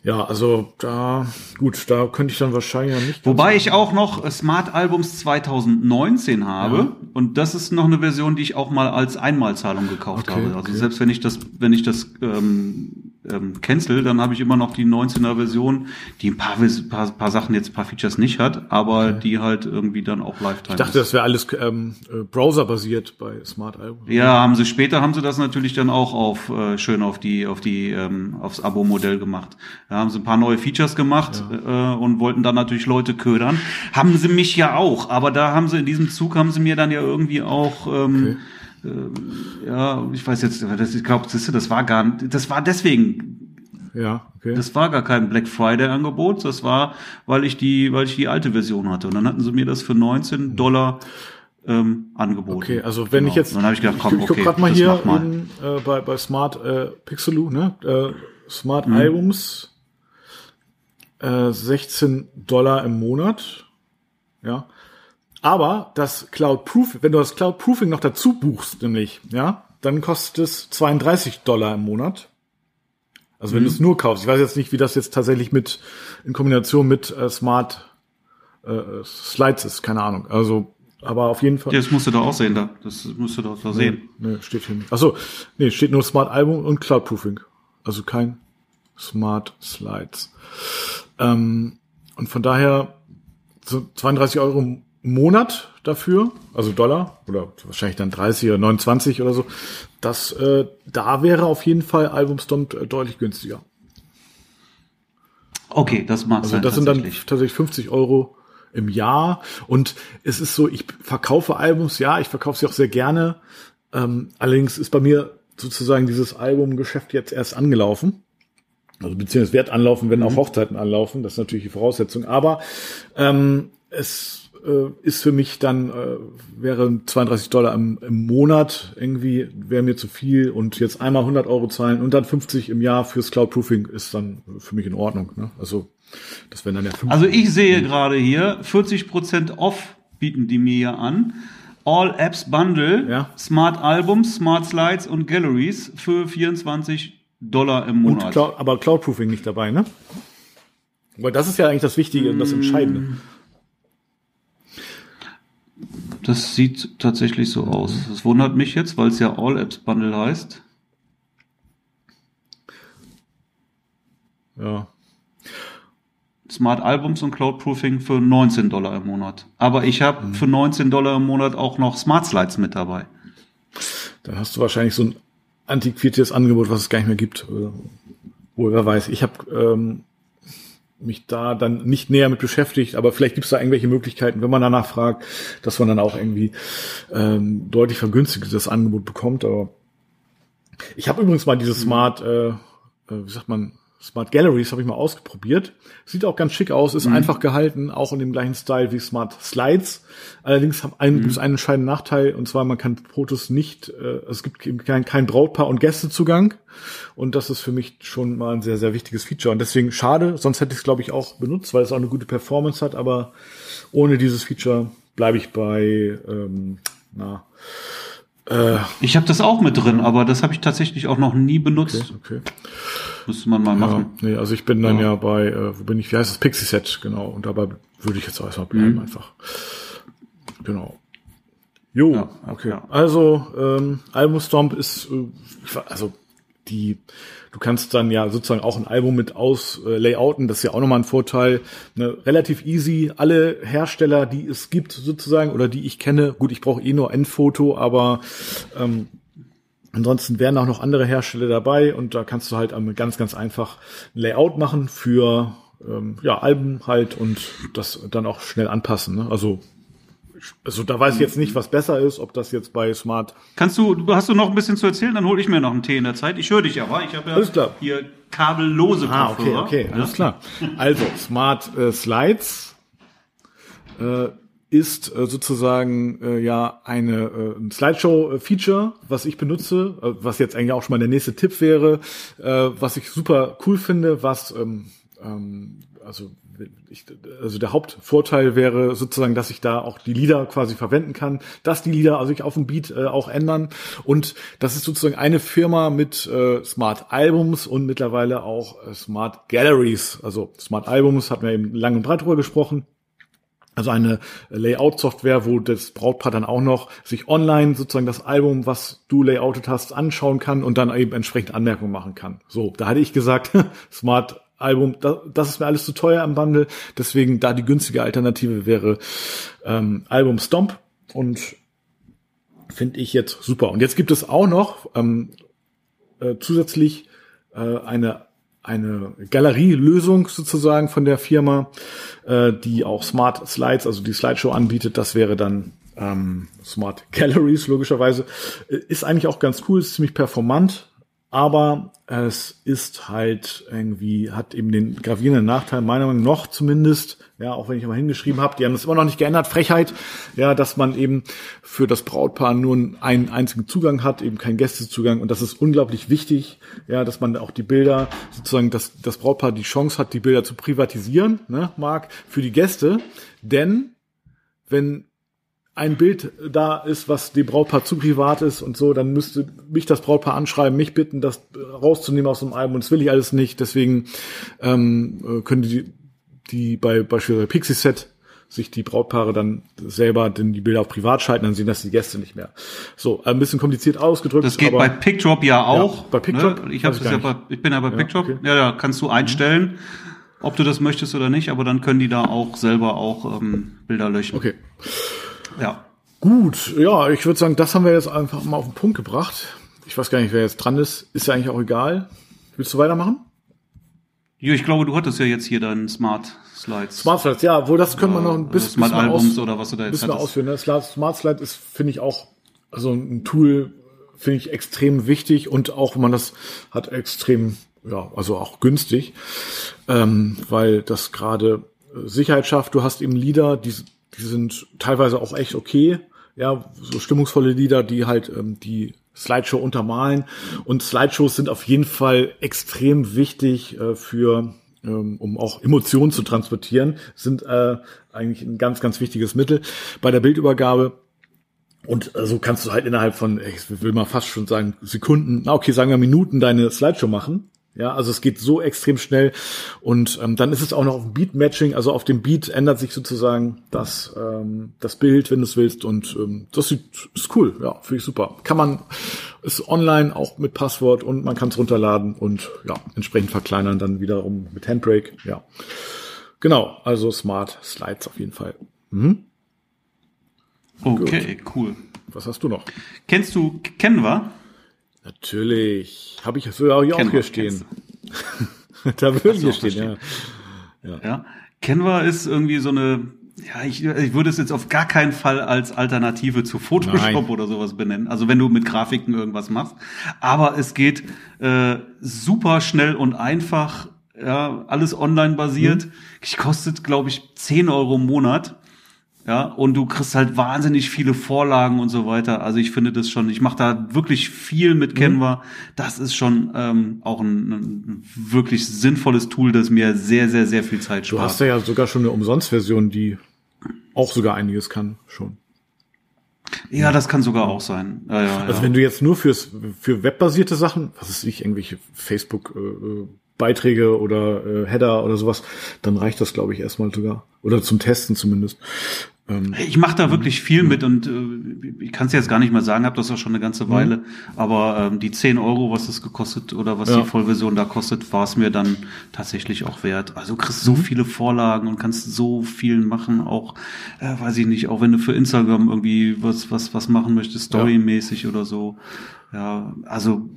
Ja, also da, gut, da könnte ich dann wahrscheinlich ja nicht. Wobei ich auch noch Smart Albums 2019 habe Ja. und das ist noch eine Version, die ich auch mal als Einmalzahlung gekauft Okay, habe. Also okay. selbst wenn ich das, wenn ich das ähm, ähm, cancel, dann habe ich immer noch die 19er Version, die ein paar, paar, paar Sachen jetzt, ein paar Features nicht hat, aber die halt irgendwie dann auch Lifetime Ich dachte, ist. das wäre alles ähm, äh, browserbasiert bei Smart Albums. Ja, haben sie später haben sie das natürlich dann auch auf äh, schön auf die auf die ähm, aufs Abo-Modell gemacht. Da haben sie ein paar neue Features gemacht äh, und wollten dann natürlich Leute ködern. Haben sie mich ja auch, aber da haben sie in diesem Zug haben sie mir dann ja irgendwie auch ähm, äh, ja, ich weiß jetzt, das, ich glaube, das, war gar das war deswegen Ja, okay. das war gar kein Black Friday Angebot, das war, weil ich die, weil ich die alte Version hatte. Und dann hatten sie mir das für 19 Dollar ähm, angeboten. Okay, also wenn Genau. ich jetzt, dann habe ich gedacht, komm, ich, ich guck okay, grad mal hier mal. in, äh, bei, bei Smart äh, Pixelu, ne? Äh, Smart Mhm. Albums, äh, 16 Dollar im Monat, ja. Aber das Cloud Proof, wenn du das Cloud Proofing noch dazu buchst, nämlich, ja, dann kostet es 32 Dollar im Monat. Also Mhm. wenn du es nur kaufst, ich weiß jetzt nicht, wie das jetzt tatsächlich mit in Kombination mit äh, Smart äh, Slides ist, keine Ahnung. Also, aber auf jeden Fall. Das musst du doch auch sehen da. Das musst du doch da sehen. Nee, steht hier nicht. Achso, nee, steht nur Smart Album und Cloud Proofing. Also kein Smart Slides. Ähm, und von daher so 32 Euro Monat dafür, also Dollar, oder wahrscheinlich dann 30 oder 29 oder so. Das, äh, da wäre auf jeden Fall Albumstomp äh, deutlich günstiger. Okay, das mag Also sein. das sind dann tatsächlich. tatsächlich 50 Euro im Jahr. Und es ist so, ich verkaufe Albums, ja, ich verkaufe sie auch sehr gerne. Ähm, allerdings ist bei mir sozusagen dieses Albumgeschäft jetzt erst angelaufen. Also beziehungsweise wird anlaufen, wenn auch Hochzeiten anlaufen. Das ist natürlich die Voraussetzung. Aber ähm, es äh, ist für mich dann, äh, wäre 32 Dollar im, im Monat irgendwie, wäre mir zu viel. Und jetzt einmal 100 Euro zahlen und dann 50 im Jahr fürs Cloud Proofing ist dann für mich in Ordnung. Ne? Also das wären dann ja 50. Also ich sehe gerade hier 40% off bieten die mir hier an. All Apps Bundle, Ja. Smart Albums, Smart Slides und Galleries für 24 Dollar im Monat. Cloud, aber Cloud Proofing nicht dabei, ne? Weil das ist ja eigentlich das Wichtige und das Entscheidende. Das sieht tatsächlich so aus. Das wundert mich jetzt, weil es ja All Apps Bundle heißt. Ja. Smart Albums und Cloud Proofing für 19 Dollar im Monat. Aber ich habe Mhm. für 19 Dollar im Monat auch noch Smart Slides mit dabei. Dann hast du wahrscheinlich so ein antiquiertes Angebot, was es gar nicht mehr gibt. Oder, wer weiß. Ich habe ähm, mich da dann nicht näher mit beschäftigt, aber vielleicht gibt es da irgendwelche Möglichkeiten, wenn man danach fragt, dass man dann auch irgendwie ähm, deutlich vergünstigtes Angebot bekommt. Aber ich habe übrigens mal diese Smart, äh, äh, wie sagt man, Smart Galleries habe ich mal ausprobiert. Sieht auch ganz schick aus, ist einfach gehalten, auch in dem gleichen Style wie Smart Slides. Allerdings haben einen, gibt es einen entscheidenden Nachteil, und zwar man kann Fotos nicht, äh, es gibt kein, kein Brautpaar- und Gästezugang. Und das ist für mich schon mal ein sehr, sehr wichtiges Feature. Und deswegen schade, sonst hätte ich es, glaube ich, auch benutzt, weil es auch eine gute Performance hat, aber ohne dieses Feature bleibe ich bei, ähm, na, äh, Ich habe das auch mit drin, aber das habe ich tatsächlich auch noch nie benutzt. okay. Müsste man mal Ja, machen. nee, also ich bin dann Ja. ja, bei, äh, wo bin ich, wie heißt das, Pixie Set, genau. Und dabei würde ich jetzt auch erstmal bleiben, einfach. Genau. Jo, Mhm. Ja, okay. Also, ähm, Album Stomp ist, äh, also die, du kannst dann ja sozusagen auch ein Album mit aus äh, layouten, das ist ja auch nochmal ein Vorteil. Ne, relativ easy, alle Hersteller, die es gibt sozusagen oder die ich kenne, gut, ich brauche eh nur Endfoto, aber ähm, Ansonsten wären auch noch andere Hersteller dabei und da kannst du halt ganz, ganz einfach ein Layout machen für ähm, ja, Alben halt und das dann auch schnell anpassen. Ne? Also also da weiß ich jetzt nicht, was besser ist, ob das jetzt bei Smart. Kannst du, hast du noch ein bisschen zu erzählen? Dann hole ich mir noch einen Tee in der Zeit. Ich höre dich aber. Ich habe ja Alles klar. hier kabellose Ah, okay, okay, alles klar. Also, Smart äh, Slides äh, ist äh, sozusagen äh, ja eine äh, ein Slideshow-Feature, was ich benutze, äh, was jetzt eigentlich auch schon mal der nächste Tipp wäre, äh, was ich super cool finde, was ähm, ähm, also ich, also der Hauptvorteil wäre sozusagen, dass ich da auch die Lieder quasi verwenden kann, dass die Lieder also sich auf dem Beat äh, auch ändern und das ist sozusagen eine Firma mit äh, Smart Albums und mittlerweile auch äh, Smart Galleries. Also Smart Albums hatten wir eben lang und breit drüber gesprochen. Also eine Layout-Software, wo das Brautpaar dann auch noch sich online sozusagen das Album, was du layoutet hast, anschauen kann und dann eben entsprechend Anmerkungen machen kann. So, da hatte ich gesagt, Smart Album, das, das ist mir alles zu teuer im Bundle. Deswegen da die günstige Alternative wäre ähm, Album Stomp und finde ich jetzt super. Und jetzt gibt es auch noch ähm, äh, zusätzlich äh, eine eine Galerielösung sozusagen von der Firma, äh, die auch Smart Slides, also die Slideshow anbietet. Das wäre dann ähm, Smart Galleries logischerweise. Äh, Ist eigentlich auch ganz cool, ist ziemlich performant, aber es ist halt irgendwie, hat eben den gravierenden Nachteil, meiner Meinung nach noch zumindest, ja, auch wenn ich mal hingeschrieben habe, die haben das immer noch nicht geändert, Frechheit, ja, dass man eben für das Brautpaar nur einen einzigen Zugang hat, eben keinen Gästezugang. Und das ist unglaublich wichtig, ja, dass man auch die Bilder, sozusagen, dass das Brautpaar die Chance hat, die Bilder zu privatisieren, ne, Marc, für die Gäste, denn wenn ein Bild da ist, was dem Brautpaar zu privat ist und so, dann müsste mich das Brautpaar anschreiben, mich bitten, das rauszunehmen aus dem Album. Und das will ich alles nicht. Deswegen ähm, äh, können die, die bei beispielsweise Pixie-Set sich die Brautpaare dann selber denn die Bilder auf privat schalten, dann sehen das die Gäste nicht mehr. So, ein bisschen kompliziert ausgedrückt. Das geht aber bei PickDrop ja auch. bei PickDrop? Ne? Ich, ja bei, ich bin ja bei PickDrop. okay. Mhm. Ja, da kannst du einstellen, ob du das möchtest oder nicht, aber dann können die da auch selber auch ähm, Bilder löschen. Okay. Ja. Gut, ja, ich würde sagen, das haben wir jetzt einfach mal auf den Punkt gebracht. Ich weiß gar nicht, wer jetzt dran ist. Ist ja eigentlich auch egal. Willst du weitermachen? Jo, ich glaube, du hattest ja jetzt hier deinen Smart Slides. Smart Slides, ja, wo das können wir noch ein bisschen, Smart Albums oder was du da jetzt bisschen hattest. ausführen. Ne? Smart Slide ist, finde ich, auch also ein Tool, finde ich extrem wichtig und auch, wenn man das hat, extrem, ja, also auch günstig, ähm, weil das gerade Sicherheit schafft. Du hast eben Lieder, die, die sind teilweise auch echt okay, ja, so stimmungsvolle Lieder, die halt ähm, die Slideshow untermalen. Und Slideshows sind auf jeden Fall extrem wichtig äh, für, ähm, um auch Emotionen zu transportieren, sind äh, eigentlich ein ganz, ganz wichtiges Mittel bei der Bildübergabe. Und äh, so kannst du halt innerhalb von, ich will mal fast schon sagen, Sekunden, na okay, sagen wir Minuten deine Slideshow machen. Ja, also es geht so extrem schnell und ähm, dann ist es auch noch auf dem Beat-Matching, also auf dem Beat ändert sich sozusagen das ähm, das Bild, wenn du es willst und ähm, das sieht ist cool, ja, finde ich super. Kann man ist online auch mit Passwort und man kann es runterladen und ja entsprechend verkleinern dann wiederum mit Handbrake, ja. Genau, also Smart Slides auf jeden Fall. Mhm. Okay, cool. Was hast du noch? Kennst du Canva? Natürlich, habe ich so auch hier Canva, hier stehen. da würden wir auch stehen, da ja. Ja. Canva ist irgendwie so eine, ja, ich, ich würde es jetzt auf gar keinen Fall als Alternative zu Photoshop Nein. oder sowas benennen. Also wenn du mit Grafiken irgendwas machst. Aber es geht äh, super schnell und einfach, ja, alles online basiert. Mhm. Ich kostet, glaube ich, 10 Euro im Monat. Ja, und du kriegst halt wahnsinnig viele Vorlagen und so weiter. Also ich finde das schon, ich mache da wirklich viel Mhm. mit Canva. Das ist schon ähm, auch ein, ein wirklich sinnvolles Tool, das mir sehr, sehr, sehr viel Zeit Du spart. hast ja sogar schon eine Umsonstversion, die auch sogar einiges kann, schon. ja, das kann sogar auch sein. Ja, ja, Also ja. wenn du jetzt nur fürs für webbasierte Sachen, was ist ich, irgendwelche Facebook äh, äh, Beiträge oder äh, Header oder sowas, dann reicht das, glaube ich, erstmal sogar. Oder zum Testen zumindest. Ähm, Ich mache da wirklich viel mit und äh, ich kann es jetzt gar nicht mehr sagen, habe das auch schon eine ganze Weile. Aber ähm, die 10 Euro, was das gekostet oder was Ja. die Vollversion da kostet, war es mir dann tatsächlich auch wert. Also du kriegst so viele Vorlagen und kannst so viel machen, auch, äh, weiß ich nicht, auch wenn du für Instagram irgendwie was, was, was machen möchtest, storymäßig oder so. Ja, also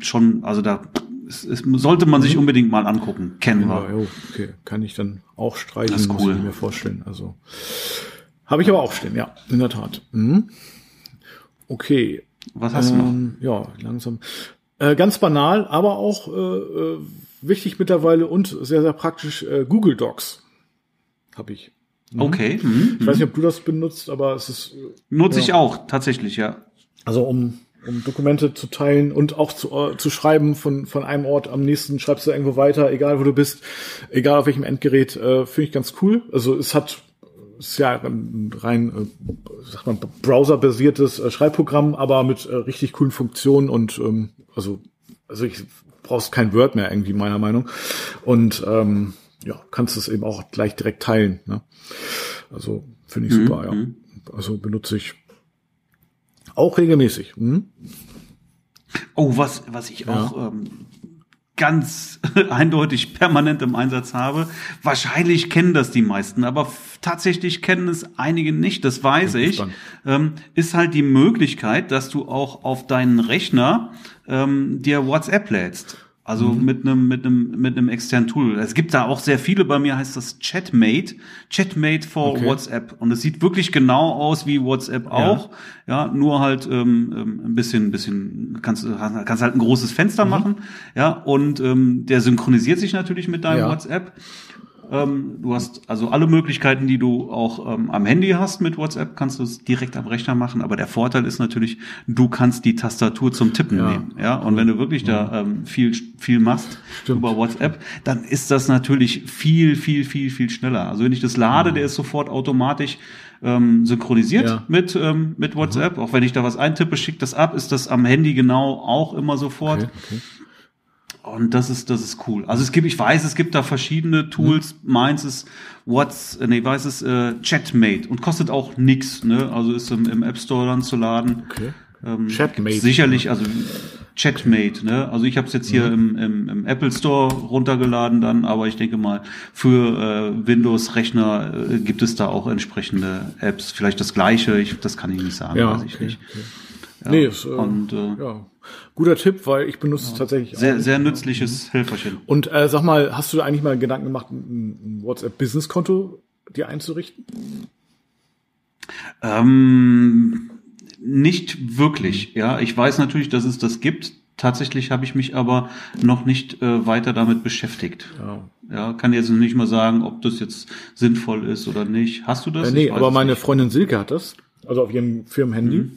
schon, also da es, es sollte man sich unbedingt mal angucken. Canva. ja, jo, okay, kann ich dann auch streichen, Das ist muss cool. ich mir vorstellen. Also Habe ich aber auch stehen, ja, in der Tat. Mhm. Okay. Was hast ähm, du noch? Ja, langsam. Äh, ganz banal, aber auch äh, äh, wichtig mittlerweile und sehr, sehr praktisch äh, Google Docs. Habe ich. Mhm. Okay. Mhm. Ich weiß nicht, ob du das benutzt, aber es ist. Äh, Nutze ja. ich auch, tatsächlich, ja. Also um, um Dokumente zu teilen und auch zu, äh, zu schreiben von, von einem Ort am nächsten, schreibst du irgendwo weiter, egal wo du bist, egal auf welchem Endgerät, äh, finde ich ganz cool. Also es hat ist ja ein rein, äh, sag mal, browserbasiertes äh, Schreibprogramm, aber mit äh, richtig coolen Funktionen und ähm, also, also ich brauchst kein Word mehr irgendwie meiner Meinung und ähm, ja, kannst es eben auch gleich direkt teilen. Ne? Also finde ich super, mhm. ja. Also benutze ich auch regelmäßig. Mhm. Oh, was, was ich ja. auch ähm, ganz eindeutig permanent im Einsatz habe. Wahrscheinlich kennen das die meisten, aber tatsächlich kennen es einige nicht, das weiß ich. Ähm, ist halt die Möglichkeit, dass du auch auf deinen Rechner ähm, dir WhatsApp lädst. Also mhm. mit einem mit einem mit einem externen Tool. Es gibt da auch sehr viele. Bei mir heißt das Chatmate, Chatmate for okay. WhatsApp. Und es sieht wirklich genau aus wie WhatsApp auch. Ja, ja nur halt ähm, ähm ein bisschen, ein bisschen kannst kannst halt ein großes Fenster mhm. machen. Ja, und ähm, der synchronisiert sich natürlich mit deinem ja. WhatsApp. Ähm, du hast also alle Möglichkeiten, die du auch ähm, am Handy hast mit WhatsApp, kannst du es direkt am Rechner machen. Aber der Vorteil ist natürlich, du kannst die Tastatur zum Tippen ja. nehmen. Ja, und wenn du wirklich ja. da ähm, viel viel machst Stimmt. über WhatsApp, dann ist das natürlich viel viel viel viel schneller. Also wenn ich das lade, der ist sofort automatisch ähm, synchronisiert ja. mit ähm, mit WhatsApp. Mhm. Auch wenn ich da was eintippe, schickt das ab, ist das am Handy genau auch immer sofort. Okay, okay. Und das ist, das ist cool. Also es gibt, ich weiß, es gibt da verschiedene Tools. Mhm. Meins ist What's, äh, nee, weiß es, äh, Chatmate und kostet auch nix, ne? Also ist im, im App Store dann zu laden. Okay. Ähm, Chatmate. Sicherlich, also Chatmate, ne? Also ich habe es jetzt hier mhm. im, im, im Apple Store runtergeladen dann, aber ich denke mal, für äh, Windows-Rechner äh, gibt es da auch entsprechende Apps. Vielleicht das gleiche, ich, das kann ich nicht sagen, ja, weiß ich okay, nicht. Okay. Ja, nee, ist, äh, und, äh, ja. Guter Tipp, weil ich benutze ja, es tatsächlich sehr, auch. Sehr nützliches mhm. Helferchen. Und äh, sag mal, hast du eigentlich mal Gedanken gemacht, ein, ein WhatsApp-Business-Konto dir einzurichten? Ähm, nicht wirklich, ja. Ich weiß natürlich, dass es das gibt. Tatsächlich habe ich mich aber noch nicht äh, weiter damit beschäftigt. Ja. ja, kann jetzt nicht mal sagen, ob das jetzt sinnvoll ist oder nicht. Hast du das? Äh, nee, aber meine nicht. Freundin Silke hat das, also auf ihrem Firmenhandy. Mhm.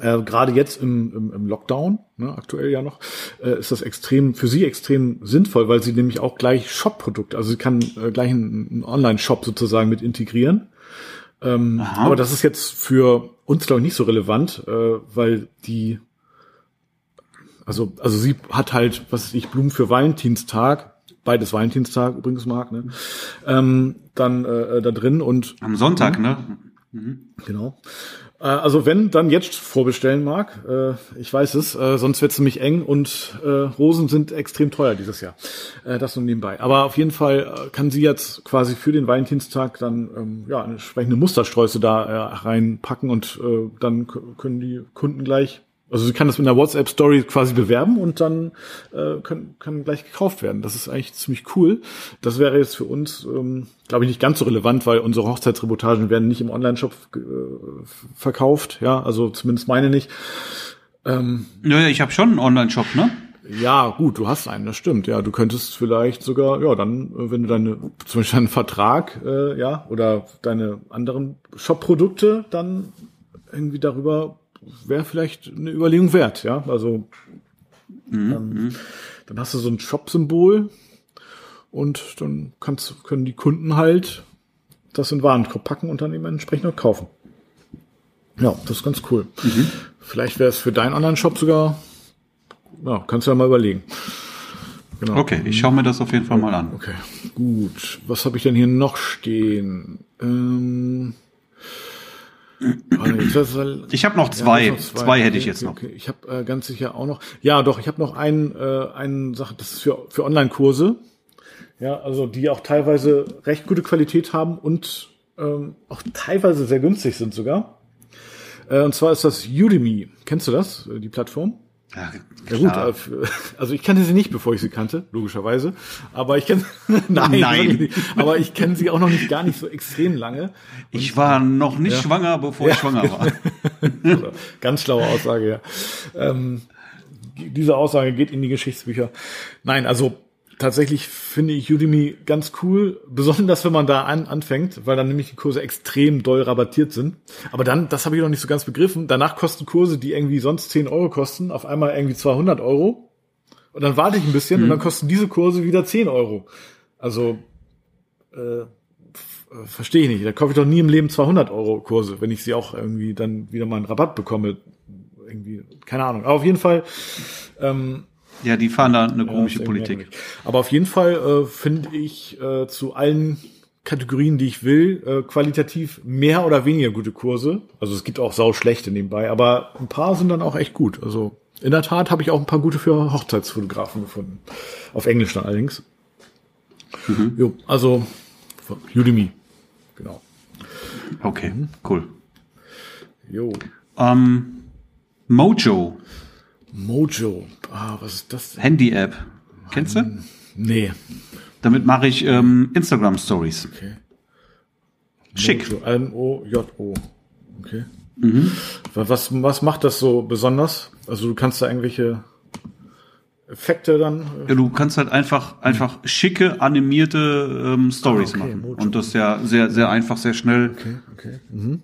Äh, Gerade jetzt im, im, im Lockdown, ne, aktuell ja noch, äh, ist das extrem für sie extrem sinnvoll, weil sie nämlich auch gleich Shop-Produkte, also sie kann äh, gleich einen, einen Online-Shop sozusagen mit integrieren. Ähm, aber das ist jetzt für uns glaube ich nicht so relevant, äh, weil die also also sie hat halt was weiß ich Blumen für Valentinstag beides Valentinstag übrigens mag ne ähm, dann äh, da drin und am Sonntag ne mhm. genau äh, also wenn, dann jetzt vorbestellen mag. Äh, ich weiß es, äh, sonst wird es nämlich eng und Rosen sind extrem teuer dieses Jahr. Das nur nebenbei. Aber auf jeden Fall kann sie jetzt quasi für den Valentinstag dann ähm, ja entsprechende Mustersträuße da reinpacken und dann können die Kunden gleich also sie kann das mit einer WhatsApp-Story quasi bewerben und dann äh, kann, kann gleich gekauft werden. Das ist eigentlich ziemlich cool. Das wäre jetzt für uns, ähm, glaube ich, nicht ganz so relevant, weil unsere Hochzeitsreportagen werden nicht im Online-Shop äh, verkauft. Ja, also zumindest meine nicht. Ähm, naja, ich habe schon einen Online-Shop, ne? Ja, gut, du hast einen, das stimmt. Ja, du könntest vielleicht sogar, ja, dann, äh, wenn du deine, zum Beispiel einen Vertrag, äh, ja, oder deine anderen Shop-Produkte dann irgendwie darüber wäre vielleicht eine Überlegung wert, ja. Also mhm. ähm, mhm. dann hast du so ein Shop-Symbol und dann kannst, können die Kunden halt das in Warenkorb packen und dann eben entsprechend auch kaufen. Ja, das ist ganz cool. Mhm. Vielleicht wäre es für deinen anderen Shop sogar, ja, kannst du ja mal überlegen. Genau. Okay, ich schaue mir das auf jeden Fall mal an. Okay, gut. Was habe ich denn hier noch stehen? Ähm, ich habe noch zwei. Ja, noch zwei. zwei. hätte ich jetzt noch. Okay. Ich habe äh, ganz sicher auch noch. Ja, doch. Ich habe noch einen, äh, einen Sache. Das ist für für Online-Kurse. Ja, also die auch teilweise recht gute Qualität haben und ähm, auch teilweise sehr günstig sind sogar. Äh, und zwar ist das Udemy. Kennst du das? Äh, die Plattform? Ja, ja gut, äh, also ich kannte sie nicht, bevor ich sie kannte, logischerweise. Aber ich kenne nein, nein. aber ich kenne sie auch noch nicht gar nicht so extrem lange. Und ich war noch nicht ja. schwanger, bevor ja. ich schwanger war. Ganz schlaue Aussage, ja. Ähm, diese Aussage geht in die Geschichtsbücher. Nein, also tatsächlich finde ich Udemy ganz cool, besonders wenn man da an, anfängt, weil dann nämlich die Kurse extrem doll rabattiert sind. Aber dann, das habe ich noch nicht so ganz begriffen, danach kosten Kurse, die irgendwie sonst 10 Euro kosten, auf einmal irgendwie 200 Euro. Und dann warte ich ein bisschen mhm. und dann kosten diese Kurse wieder 10 Euro. Also, äh, verstehe ich nicht. Da kaufe ich doch nie im Leben 200 Euro Kurse, wenn ich sie auch irgendwie dann wieder mal einen Rabatt bekomme. Irgendwie, keine Ahnung. Aber auf jeden Fall, ähm, ja, die fahren da eine komische ja, Politik. Aber auf jeden Fall äh, finde ich äh, zu allen Kategorien, die ich will, äh, qualitativ mehr oder weniger gute Kurse. Also es gibt auch sau schlechte nebenbei, aber ein paar sind dann auch echt gut. Also in der Tat habe ich auch ein paar gute für Hochzeitsfotografen gefunden. Auf Englisch dann allerdings. Mhm. Jo, also Udemy. Genau. Okay, cool. Jo. Ähm, Mojo Mojo. Ah, was ist das? Handy-App. Kennst du? Nee. Damit mache ich ähm, Instagram Stories. Okay. Schick. M-O-J-O. Okay. Mhm. Was, was macht das so besonders? Also du kannst da irgendwelche Effekte dann. Äh ja, du kannst halt einfach einfach schicke animierte ähm, Stories ah, okay, machen Mojo. und das ja sehr sehr einfach, sehr schnell. Okay, okay. Mhm.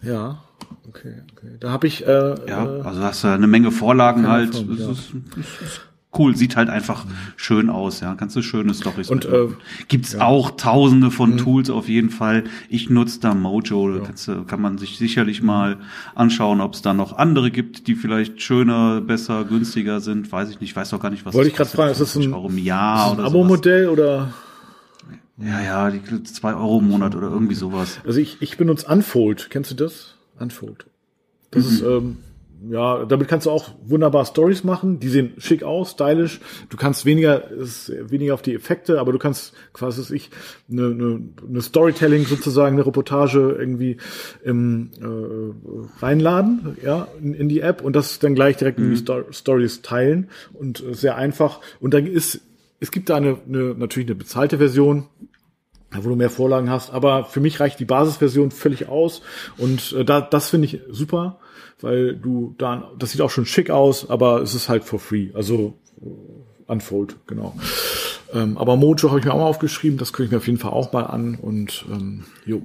Ja, okay, okay. Da habe ich. Äh, ja, äh, also hast du eine Menge Vorlagen halt. Form, ja. ist, ist, cool, sieht halt einfach schön aus, ja. Kannst du schöne Storys Und äh, gibt's ja. auch tausende von mhm. Tools auf jeden Fall. Ich nutze da Mojo, ja. kannst, kann man sich sicherlich mal anschauen, ob es da noch andere gibt, die vielleicht schöner, besser, günstiger sind. Weiß ich nicht, weiß doch gar nicht, was Wollte ich gerade fragen, ist das ein, Euro im Jahr ein Abo-Modell oder? Ja, ja, die zwei Euro im Monat oder irgendwie sowas. Also ich, ich benutze Unfold. Kennst du das? Unfold. Das mhm. ist, ähm, ja, damit kannst du auch wunderbar Stories machen. Die sehen schick aus, stylisch. Du kannst weniger, ist weniger auf die Effekte, aber du kannst quasi ich eine, eine, eine Storytelling sozusagen, eine Reportage irgendwie im, äh, reinladen, ja, in, in die App und das dann gleich direkt mhm. in die mhm. Sto Stories teilen und äh, sehr einfach. Und dann ist es gibt da eine, eine natürlich eine bezahlte Version, wo du mehr Vorlagen hast. Aber für mich reicht die Basisversion völlig aus und äh, da, das finde ich super, weil du da, das sieht auch schon schick aus, aber es ist halt for free. Also äh, Unfold, genau. Ähm, aber Mojo habe ich mir auch mal aufgeschrieben, das gucke ich mir auf jeden Fall auch mal an und ähm, jo.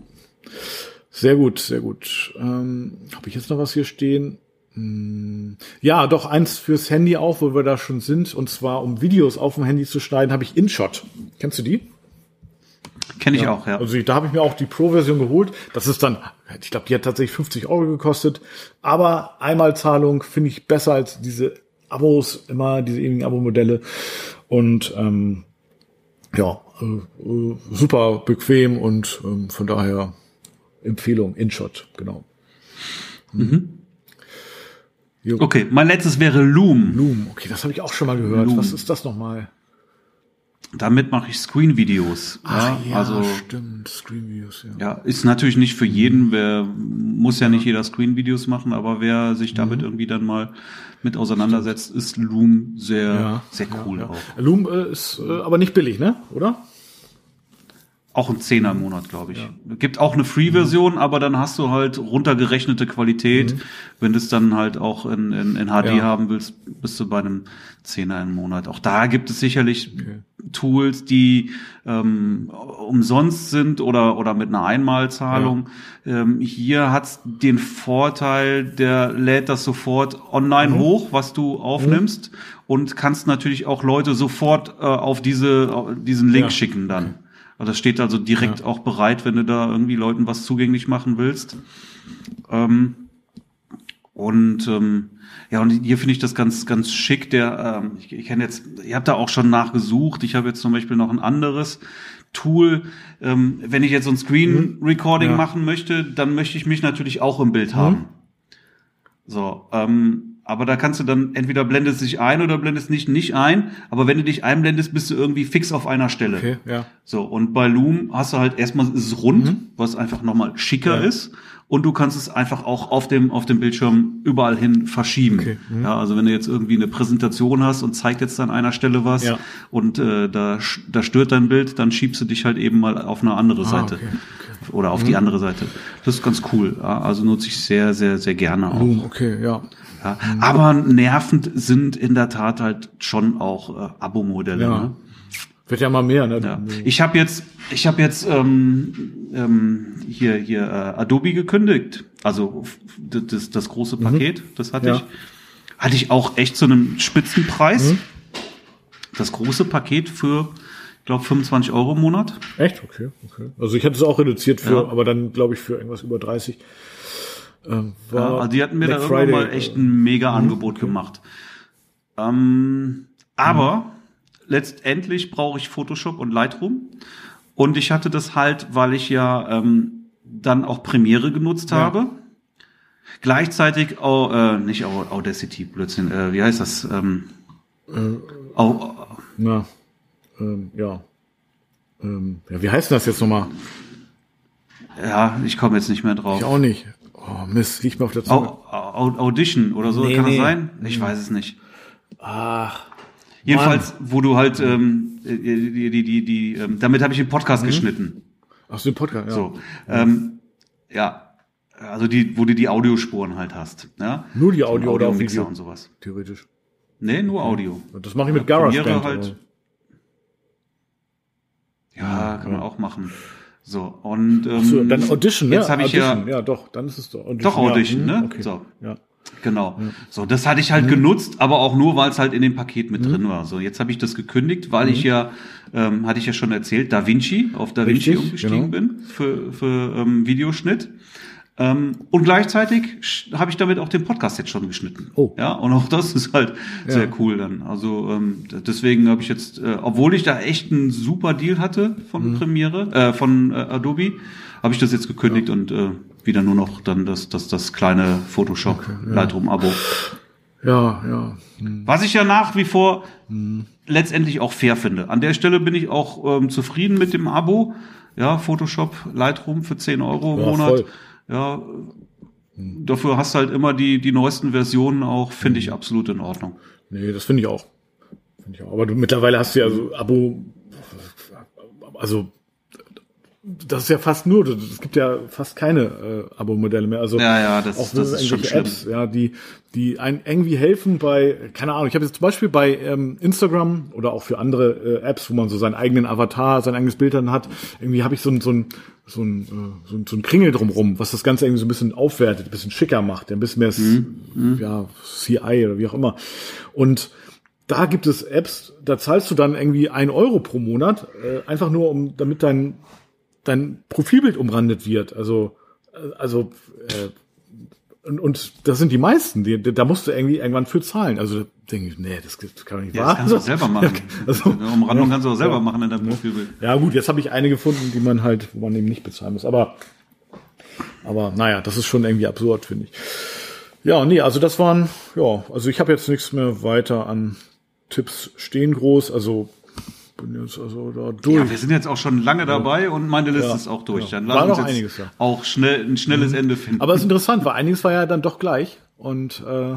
Sehr gut, sehr gut. Ähm, habe ich jetzt noch was hier stehen? Hm, ja, doch eins fürs Handy auch, wo wir da schon sind. Und zwar, um Videos auf dem Handy zu schneiden, habe ich InShot. Kennst du die? Kenne ich ja. auch, ja. Also da habe ich mir auch die Pro-Version geholt. Das ist dann, ich glaube, die hat tatsächlich 50 Euro gekostet. Aber Einmalzahlung finde ich besser als diese Abos, immer diese ewigen Abo-Modelle. Und ähm, ja, äh, super bequem und ähm, von daher Empfehlung, InShot, genau. Mhm. Okay, mein letztes wäre Loom. Loom, okay, das habe ich auch schon mal gehört. Loom. Was ist das nochmal? Damit mache ich Screen-Videos. Ja, ja, also, stimmt, Screen-Videos, ja. Ja, ist natürlich nicht für jeden, wer muss ja nicht jeder Screen-Videos machen, aber wer sich damit mhm. irgendwie dann mal mit auseinandersetzt, ist Loom sehr, ja, sehr cool auch. Loom äh, ist äh, aber nicht billig, ne? Oder? Auch ein Zehner im Monat, glaube ich. Ja. Gibt auch eine Free-Version, mhm. aber dann hast du halt runtergerechnete Qualität. Mhm. Wenn du es dann halt auch in, in, in HD ja. haben willst, bist du bei einem Zehner im Monat. Auch da gibt es sicherlich okay. Tools, die ähm, umsonst sind oder, oder mit einer Einmalzahlung. Ja. Ähm, hier hat's den Vorteil, der lädt das sofort online mhm. hoch, was du aufnimmst. Mhm. Und kannst natürlich auch Leute sofort äh, auf diese, auf diesen Link schicken dann. Okay. Also das steht also direkt ja. auch bereit, wenn du da irgendwie Leuten was zugänglich machen willst. Ähm, und ähm, ja, und hier finde ich das ganz, ganz schick. Der, ähm, ich, ich kenne jetzt, ihr habt da auch schon nachgesucht. Ich habe jetzt zum Beispiel noch ein anderes Tool. Ähm, wenn ich jetzt so ein Screen mhm. Recording ja. machen möchte, dann möchte ich mich natürlich auch im Bild mhm. haben. So, ähm, aber da kannst du dann entweder blendest dich ein oder blendest nicht nicht ein. Aber wenn du dich einblendest, bist du irgendwie fix auf einer Stelle. Okay, ja. So, und bei Loom hast du halt erstmal ist es rund, was einfach nochmal schicker Ja. ist. Und du kannst es einfach auch auf dem, auf dem Bildschirm überall hin verschieben. Okay, mhm. Ja, also wenn du jetzt irgendwie eine Präsentation hast und zeigt jetzt an einer Stelle was Ja. und äh, da, da stört dein Bild, dann schiebst du dich halt eben mal auf eine andere Seite. Ah, okay, Mhm. Oder auf die andere Seite. Das ist ganz cool. Also nutze ich sehr, sehr, sehr gerne auch. Boom, okay, ja. Ja. Aber nervend sind in der Tat halt schon auch äh, Abo-Modelle. Ja. Ne? Wird ja mal mehr, ne? Ja. Ich habe jetzt, ich habe jetzt ähm, ähm, hier hier äh, Adobe gekündigt. Also das, das große Paket, das hatte Mhm. Ja. ich, hatte ich auch echt zu einem Spitzenpreis. Mhm. Das große Paket für, ich glaube, 25 Euro im Monat. Echt? Okay, okay. Also ich hätte es auch reduziert für, aber dann glaube ich für irgendwas über 30. Ähm, Ja, also die hatten mir Black da irgendwann Friday, mal echt äh, ein mega Angebot gemacht. Ähm, aber letztendlich brauche ich Photoshop und Lightroom. Und ich hatte das halt, weil ich ja ähm, dann auch Premiere genutzt Ja. habe. Gleichzeitig, oh, äh, nicht Au- Audacity, Blödsinn, äh, wie heißt das? Ähm, Au- Na, ähm, ja. Ähm, ja. Wie heißt das jetzt nochmal? ja, ich komme jetzt nicht mehr drauf. Ich auch nicht. Oh, Mist, liegt mir auf der Zunge. Au, Au, Audition oder so, Nee, kann nee. das sein? Ich weiß es nicht. Ach, Jedenfalls, wo du halt ähm, die, die, die, die, ähm, damit habe ich den Podcast geschnitten. ach so, den Podcast, ja. So, ähm, ja, also die, wo du die Audiospuren halt hast. Ja? Nur die So Audio oder auch Video? und sowas. Theoretisch. Nee, nur Audio. Das mache ich mit GarageBand. halt. Ja, kann man auch machen. So, und ähm, so, dann Audition, ne? jetzt habe ich Audition, ja, ja, doch, dann ist es doch Audition. Doch Audition, ja. ne? hm, Okay. So. Ja. Genau. So, das hatte ich halt genutzt, aber auch nur, weil es halt in dem Paket mit drin war. So, jetzt habe ich das gekündigt, weil ich ja, ähm, hatte ich ja schon erzählt, Da Vinci, auf Da Vinci Richtig, umgestiegen genau. bin für, für ähm, Videoschnitt. Ähm, und gleichzeitig habe ich damit auch den Podcast jetzt schon geschnitten. Oh. Ja, und auch das ist halt Ja. sehr cool dann. Also ähm, deswegen habe ich jetzt, äh, obwohl ich da echt einen super Deal hatte von Mhm. Premiere, äh, von äh, Adobe, habe ich das jetzt gekündigt und äh, wieder nur noch dann das, das, das kleine Photoshop Lightroom Abo. Ja, ja. Hm. Was ich ja nach wie vor letztendlich auch fair finde. An der Stelle bin ich auch ähm, zufrieden mit dem Abo. Ja, Photoshop Lightroom für 10 Euro im Ja, Monat. voll. Ja, dafür hast du halt immer die, die neuesten Versionen auch, finde ich absolut in Ordnung. Nee, das finde ich auch. Finde ich auch. Aber du, mittlerweile hast du ja so Abo, also das ist ja fast nur, es gibt ja fast keine äh, Abo-Modelle mehr. Also Ja, ja, das- auch das ist schon Apps, ja, die die einen irgendwie helfen bei, keine Ahnung. Ich habe jetzt zum Beispiel bei ähm, Instagram oder auch für andere äh, Apps, wo man so seinen eigenen Avatar, sein eigenes Bild dann hat, irgendwie habe ich so ein so ein so ein, äh, so ein, so ein Kringel drumrum, was das Ganze irgendwie so ein bisschen aufwertet, ein bisschen schicker macht, ein bisschen mehr s- ja, CI oder wie auch immer. Und da gibt es Apps, da zahlst du dann irgendwie ein Euro pro Monat, äh, einfach nur um, damit dein dein Profilbild umrandet wird. Also, äh, also äh, und, und das sind die meisten, die, da musst du irgendwie irgendwann für zahlen. Also da denke ich, nee, das, das kann doch nicht Ja, wahr das kannst du auch selber machen. Also, Eine Umrandung kannst du auch selber ja. machen in deinem Profilbild. Ja gut, jetzt habe ich eine gefunden, die man halt, wo man eben nicht bezahlen muss. Aber, aber naja, das ist schon irgendwie absurd, finde ich. Ja, nee, also das waren, ja, also ich habe jetzt nichts mehr weiter an Tipps stehen groß. Also bin jetzt also da durch. Ja, wir sind jetzt auch schon lange dabei und meine Liste Ja, ist auch durch. ja. Dann War lass uns noch jetzt einiges, ja. Mhm. auch schnell ein schnelles Ende finden. Aber es ist interessant, weil einiges war ja dann doch gleich. Und äh,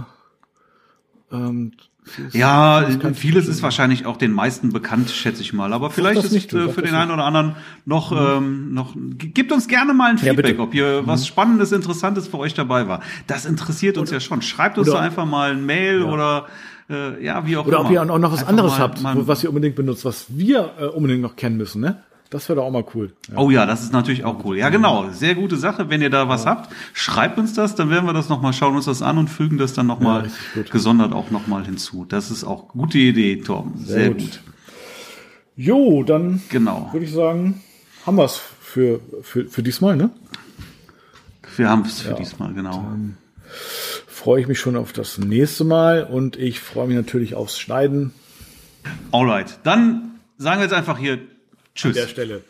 ähm, vieles- Ja, vieles vieles ist wahrscheinlich auch den meisten bekannt, schätze ich mal. Aber vielleicht ist nicht, äh, für den einen oder anderen noch, ähm, noch, gebt uns gerne mal ein Ja, Feedback, bitte. ob hier was Spannendes, Interessantes für euch dabei war. Das interessiert uns ja schon. Schreibt uns oder- doch einfach mal ein Mail oder, äh, ja, wie auch Oder immer. ob ihr auch noch was Einfach anderes mal- habt, mal- was ihr unbedingt benutzt, was wir äh, unbedingt noch kennen müssen, ne? Das wäre doch auch mal cool. Ja. Oh ja, das ist natürlich auch cool. Ja, genau. Sehr gute Sache. Wenn ihr da was habt, schreibt uns das, dann werden wir das nochmal, schauen uns das an und fügen das dann Ja, nochmal gut. gesondert auch nochmal hinzu. Das ist auch gute Idee, Torben. Sehr, gut. gut. Jo, dann Genau. würde ich sagen, haben wir es für, für, für diesmal, ne? Wir haben es für diesmal, genau. Freue ich mich schon auf das nächste Mal und ich freue mich natürlich aufs Schneiden Alright. Dann sagen wir jetzt einfach hier Tschüss. der Stelle.